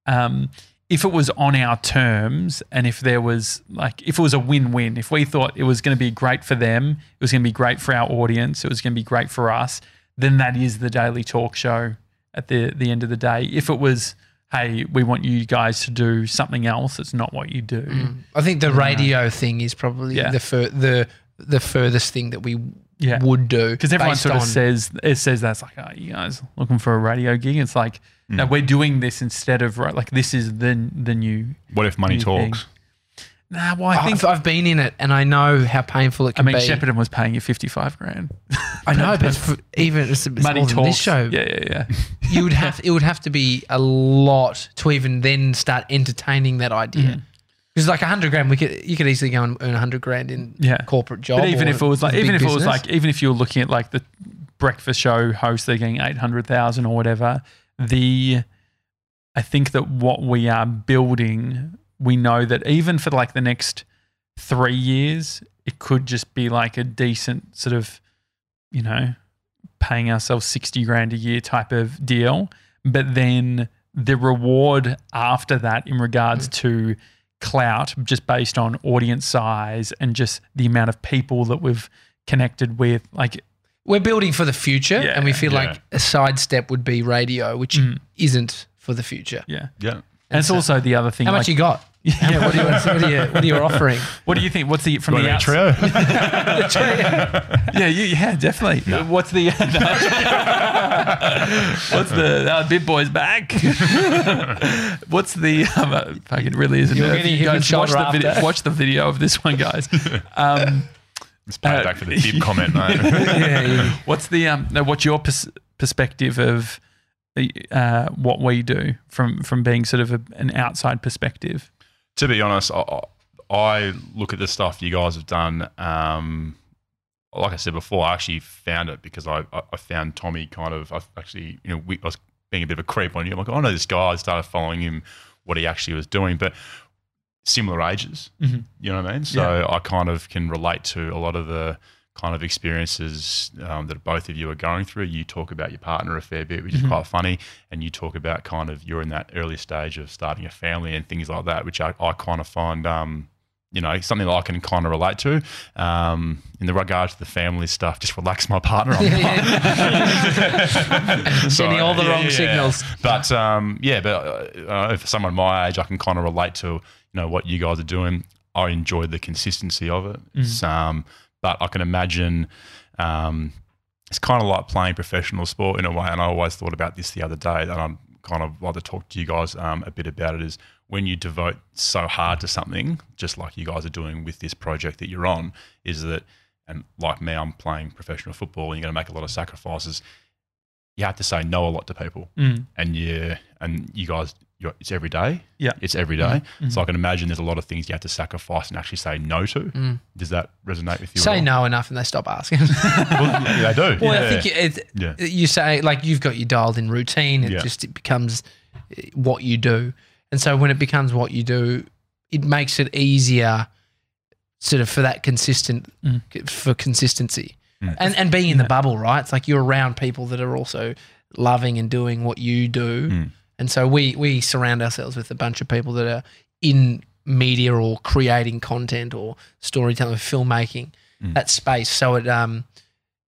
Um, if it was on our terms, and if there was like, if it was a win-win, if we thought it was going to be great for them, it was going to be great for our audience, it was going to be great for us, then that is the daily talk show at the the end of the day. If it was, hey, we want you guys to do something else, it's not what you do. Mm. I think the radio thing is probably Yeah. the fur- the the furthest thing that we Yeah. would do Because everyone sort of says it says that's like, oh, you guys looking for a radio gig? It's like, no, we're doing this instead of right. Like this is the the new. What if money New thing. talks? Nah, well, I think I've, I've been in it and I know how painful it can be. I mean be. Shepparton was paying you fifty five grand. I know, but for, even it's, it's Money more than talks. this show. Yeah, yeah, yeah. You would have it would have to be a lot to even then start entertaining that idea. Mm. Because like a hundred grand, we could you could easily go and earn a hundred grand in Yeah. corporate job. But even if it was like, even if big it was like, even if you were looking at like the breakfast show host, they're getting eight hundred thousand or whatever. The, I think that what we are building, we know that even for like the next three years, it could just be like a decent sort of, you know, paying ourselves sixty grand a year type of deal. But then the reward after that, in regards mm. to clout, just based on audience size and just the amount of people that we've connected with, like we're building for the future, Yeah, and we feel yeah. like a sidestep would be radio, which Mm. isn't for the future. yeah. Yeah. And it's so- also the other thing. How like, much you got? Yeah, what, do you, what, are you, what are you offering? What do you think? What's the from Want the a outside? trio? Yeah, you, yeah, definitely. What's the what's the uh, big boys back? what's the um, uh, fucking really isn't You're it? getting You him in guys watch the video. Watch the video of this one, guys. Um, Let's play Uh, back for the tip comment, mate. yeah, yeah. what's the um? No, what's your pers- perspective of uh, what we do from from being sort of a, an outside perspective? to be honest, I, I look at the stuff you guys have done. Um, like I said before, I actually found it because I, I I found Tommy kind of. I actually, you know, we, I was being a bit of a creep on you. I'm like, oh, I know this guy. I started following him, what he actually was doing, but similar ages. Mhm. You know what I mean? So I kind of can relate to a lot of the kind of experiences um, that both of you are going through. You talk about your partner a fair bit, which is quite funny, and you talk about kind of you're in that early stage of starting a family and things like that, which I, I kind of find. Um, you know, something that I can kind of relate to. Um, in the regards to the family stuff, just relax my partner. I'm Sending all the wrong signals. But um, yeah, but uh, uh, for someone my age, I can kind of relate to you know what you guys are doing. I enjoy the consistency of it. It's, um, but I can imagine um, it's kind of like playing professional sport in a way. And I always thought about this the other day, and I'm kind of like to talk to you guys um, a bit about it. Is when you devote so hard to something, just like you guys are doing with this project that you're on, is that and like me, I'm playing professional football, and you're going to make a lot of sacrifices. You have to say no a lot to people Mm. and you and you guys it's every day Yeah. it's every day. so i can imagine there's a lot of things you have to sacrifice and actually say no to does that resonate with you at Say no enough, and they stop asking. well, yeah, they do Well, yeah. I think it, Yeah. you say like you've got your dialed in routine. It just it becomes eh, what you do, and so when it becomes what you do, it makes it easier, sort of for that consistent Mm. for consistency, Mm. and and being in the bubble, right? It's like you're around people that are also loving and doing what you do, Mm. And so we we surround ourselves with a bunch of people that are in media or creating content or storytelling, or filmmaking, Mm. that space. So it um,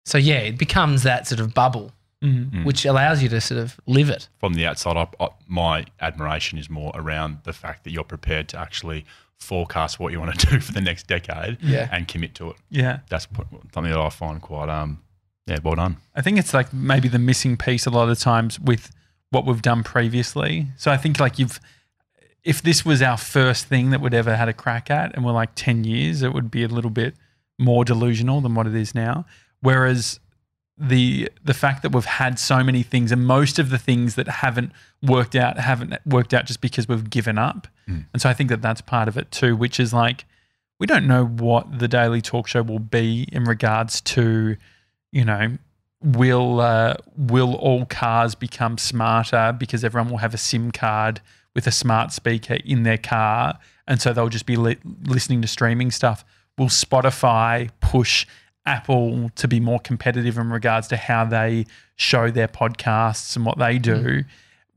so yeah, it becomes that sort of bubble, Mm. Mm. which allows you to sort of live it. from the outside I, I, my admiration is more around the fact that you're prepared to actually forecast what you want to do for the next decade Yeah. and commit to it Yeah. that's something that i find quite um yeah well done I think it's like maybe the missing piece a lot of times with what we've done previously. So I think like you've, if this was our first thing that we'd ever had a crack at and we're like 10 years, it would be a little bit more delusional than what it is now. Whereas the the fact that we've had so many things and most of the things that haven't worked out haven't worked out just because we've given up. Mm. And so I think that that's part of it too, which is like we don't know what the daily talk show will be in regards to, you know, will uh, will all cars become smarter because everyone will have a SIM card with a smart speaker in their car, and so they'll just be li- listening to streaming stuff. Will Spotify push Apple to be more competitive in regards to how they show their podcasts and what they do?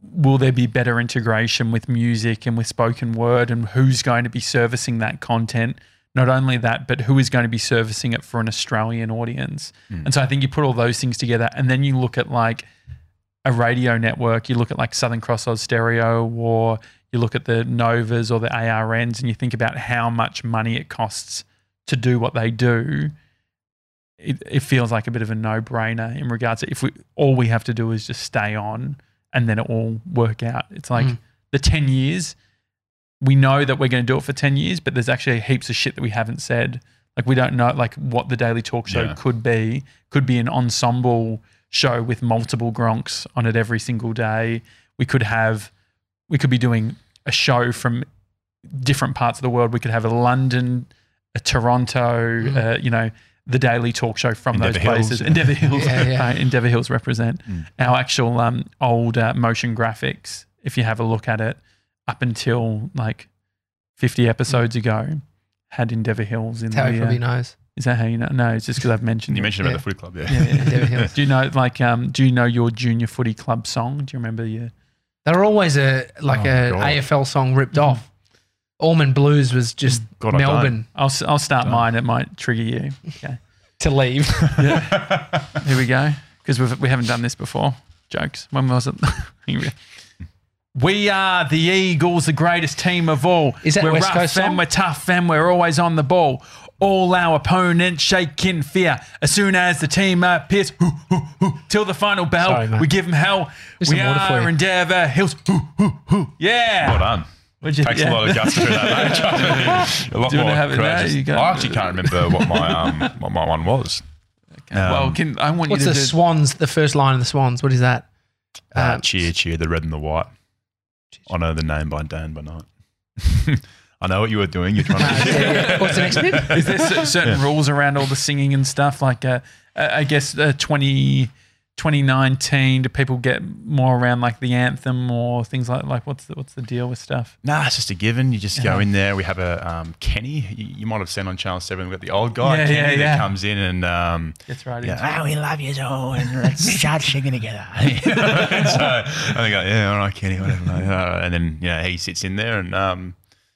Will there be better integration with music and with spoken word, and who's going to be servicing that content? Not only that, but who is going to be servicing it for an Australian audience? And so I think you put all those things together, and then you look at like a radio network, you look at like Southern Cross Austereo, or you look at the Novas or the ARNs, and you think about how much money it costs to do what they do. It, it feels like a bit of a no brainer in regards to if we all we have to do is just stay on and then it will work out. It's like Mm. the 10 years, we know that we're going to do it for 10 years, but there's actually heaps of shit that we haven't said. Like we don't know like what the daily talk show Yeah. could be. Could be an ensemble show with multiple gronks on it every single day. We could have we could be doing a show from different parts of the world. We could have a London, a Toronto, uh, you know, the daily talk show from Endeavour those Hills, places. yeah. Endeavour Hills, Yeah, yeah. right, Endeavour Hills represent our actual um, old uh, motion graphics. If you have a look at it, up until like fifty episodes ago, had Endeavour Hills in That's how he the. probably Uh, knows. is that how you know? No, it's just because I've mentioned You it. mentioned about Yeah. the footy club, yeah. Yeah, yeah. Endeavour Hills. Do you know like um? Do you know your junior footy club song? Do you remember your? They're always a like Oh, a God. AFL song ripped off. Almond Blues was just God, I don't. Melbourne I'll s- I'll start mine. It might trigger you. Okay. to leave. Here we go. Because we've we haven't done this before. Jokes. When was it? Here we go. We are the Eagles, the greatest team of all. Is that we're West rough Coast and song? we're tough and we're always on the ball. All our opponents shake in fear. As soon as the team appears, hoo, hoo, hoo, till the final bell, Sorry, mate. we give them hell. Here's we some water for are you. Endeavour Hills. Hoo, hoo, hoo. Yeah. Well done. What'd you- Takes yeah. a lot of guts to do that. mate. a lot Do you wanna more have it now? courageous. You go- I actually can't remember what my um what my one was. well, Um, can, I want What's you the to do, Swans? The first line of the Swans. What is that? Uh, Um, cheer, cheer, the red and the white. I know the name by Dan by night. I know what you were doing. You're trying to. yeah, yeah. What's the next bit? Is there cer- certain rules around all the singing and stuff? Like, uh, uh, I guess uh, 20, 2019, do people get more around like the anthem or things like like what's the what's the deal with stuff? Nah, it's just a given. You just go in there. We have a um, Kenny. You, you might have seen on Channel Seven. We've got the old guy Yeah, Kenny yeah, that yeah. comes in and um, Gets right yeah, into oh, we love you so, and let's start singing together. so I think, yeah, all right, Kenny, whatever. mate. Uh, and then you know he sits in there and um,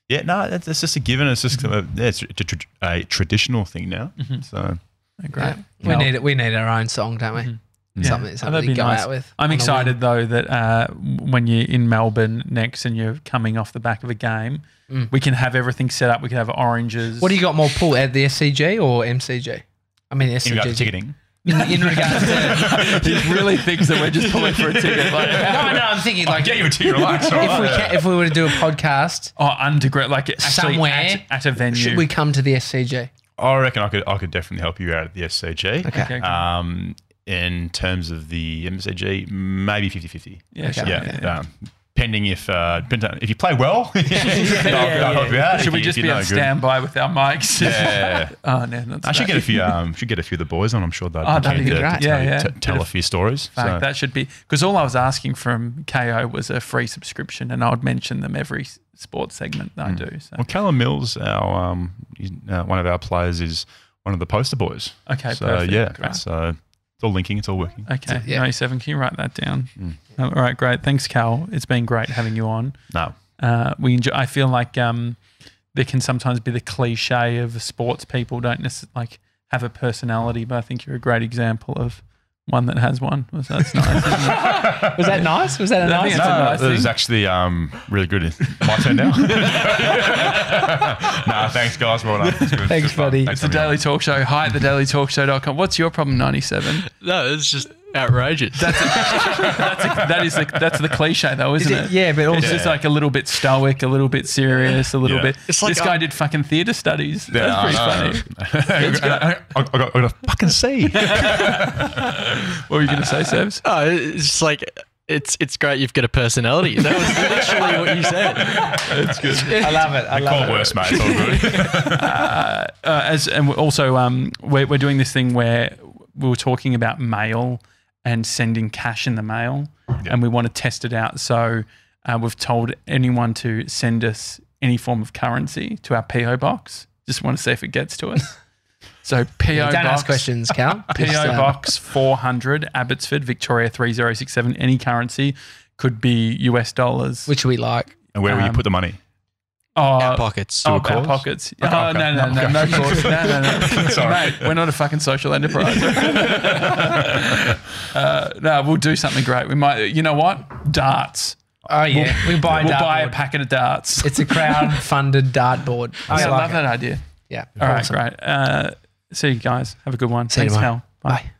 yeah, no, that's, that's just a given. It's just a, yeah, it's a, tra- a traditional thing now. So it. Great. Yeah. We need it. We need our own song, don't we? Yeah. Something, Oh, something that'd to be go nice. out with. I'm excited though that uh, when you're in Melbourne next and you're coming off the back of a game, Mm. we can have everything set up. We can have oranges. What do you got more pull at the SCG or MCG? I mean in SCG. regard to ticketing, In, in regards to he really thinks that we're just pulling for a ticket. Like, no, no, I'm thinking like get you a ticket, relax. all if we can, if we were to do a podcast, oh, underground, like actually Somewhere. at, at a venue. should we come to the SCG? I reckon I could I could definitely help you out at the SCG. Okay. Okay. Um, in terms of the MCG, maybe 50-50. yeah, sure. yeah, yeah. Um, pending if uh, if you play well, I'll, I'll help you out. Should If we you- just be you're on no good- standby with our mics? Yeah. oh no, that's I should get a few. Um, should get a few of the boys on. I'm sure they'd Oh, that'd be to- great. to tell, Yeah, yeah. t- tell a few stories. Fact, so. that should be because all I was asking from Kayo was a free subscription, and I would mention them every sports segment that I do. So Well, Callum Mills, our um, uh, one of our players, is one of the poster boys. okay, so perfect. yeah, Great. so it's all linking. It's all working. Okay, Yeah. 97, can you write that down? Mm. All right, great. Thanks, Cal. It's been great having you on. No, Uh, we enjoy, I feel like um, there can sometimes be the cliche of sports people don't necessarily like have a personality, but I think you're a great example of one that has one. So that's nice. Was that nice? Was that a I think nice? it's a no, nice this is thing. actually um, really good. My turn now. nah, thanks guys. Well done. It's good. Thanks, Good fun. buddy. Thanks It's the for having Daily Talk Show. Hi at thedailytalkshow.com. What's your problem, 97? No, it's just outrageous. That's, that's a, that is the, that's the cliche though, isn't Is it? it- yeah, but also It's just like a little bit stoic, a little bit serious, a little Yeah. bit. It's like this guy I'm- did fucking theatre studies. Yeah, That's pretty I funny. I, got, I, got, I got a fucking C. What were you going to say, Sebs? oh, it's just like it's it's great. You've got a personality. That was literally what you said. That's good. I love it. I Call love it. worse, mate. It's all good. uh, as and also um, we're, we're doing this thing where we were talking about mail and sending cash in the mail, and we want to test it out. So uh, we've told anyone to send us any form of currency to our PO box. Just want to see if it gets to us. So PO Don't box, ask questions, Cal. PO Just, uh, box 400 Abbotsford, Victoria 3067. Any currency could be US dollars. which we like. And where will you Um, put the money? Oh, Our pockets. Oh, our cause? pockets. Okay, oh, okay. no, no, no, Okay. no, cause. No, no, no. Sorry. Mate, we're not a fucking social enterprise. uh, no, we'll do something great. We might, you know what? Darts. Oh yeah, we buy. we'll buy a packet of darts. It's a crowd-funded dartboard. I I love it. that idea. Yeah. All right, awesome. great. Uh, see you guys. Have a good one. See you Thanks, tomorrow. Cal. Bye. Bye.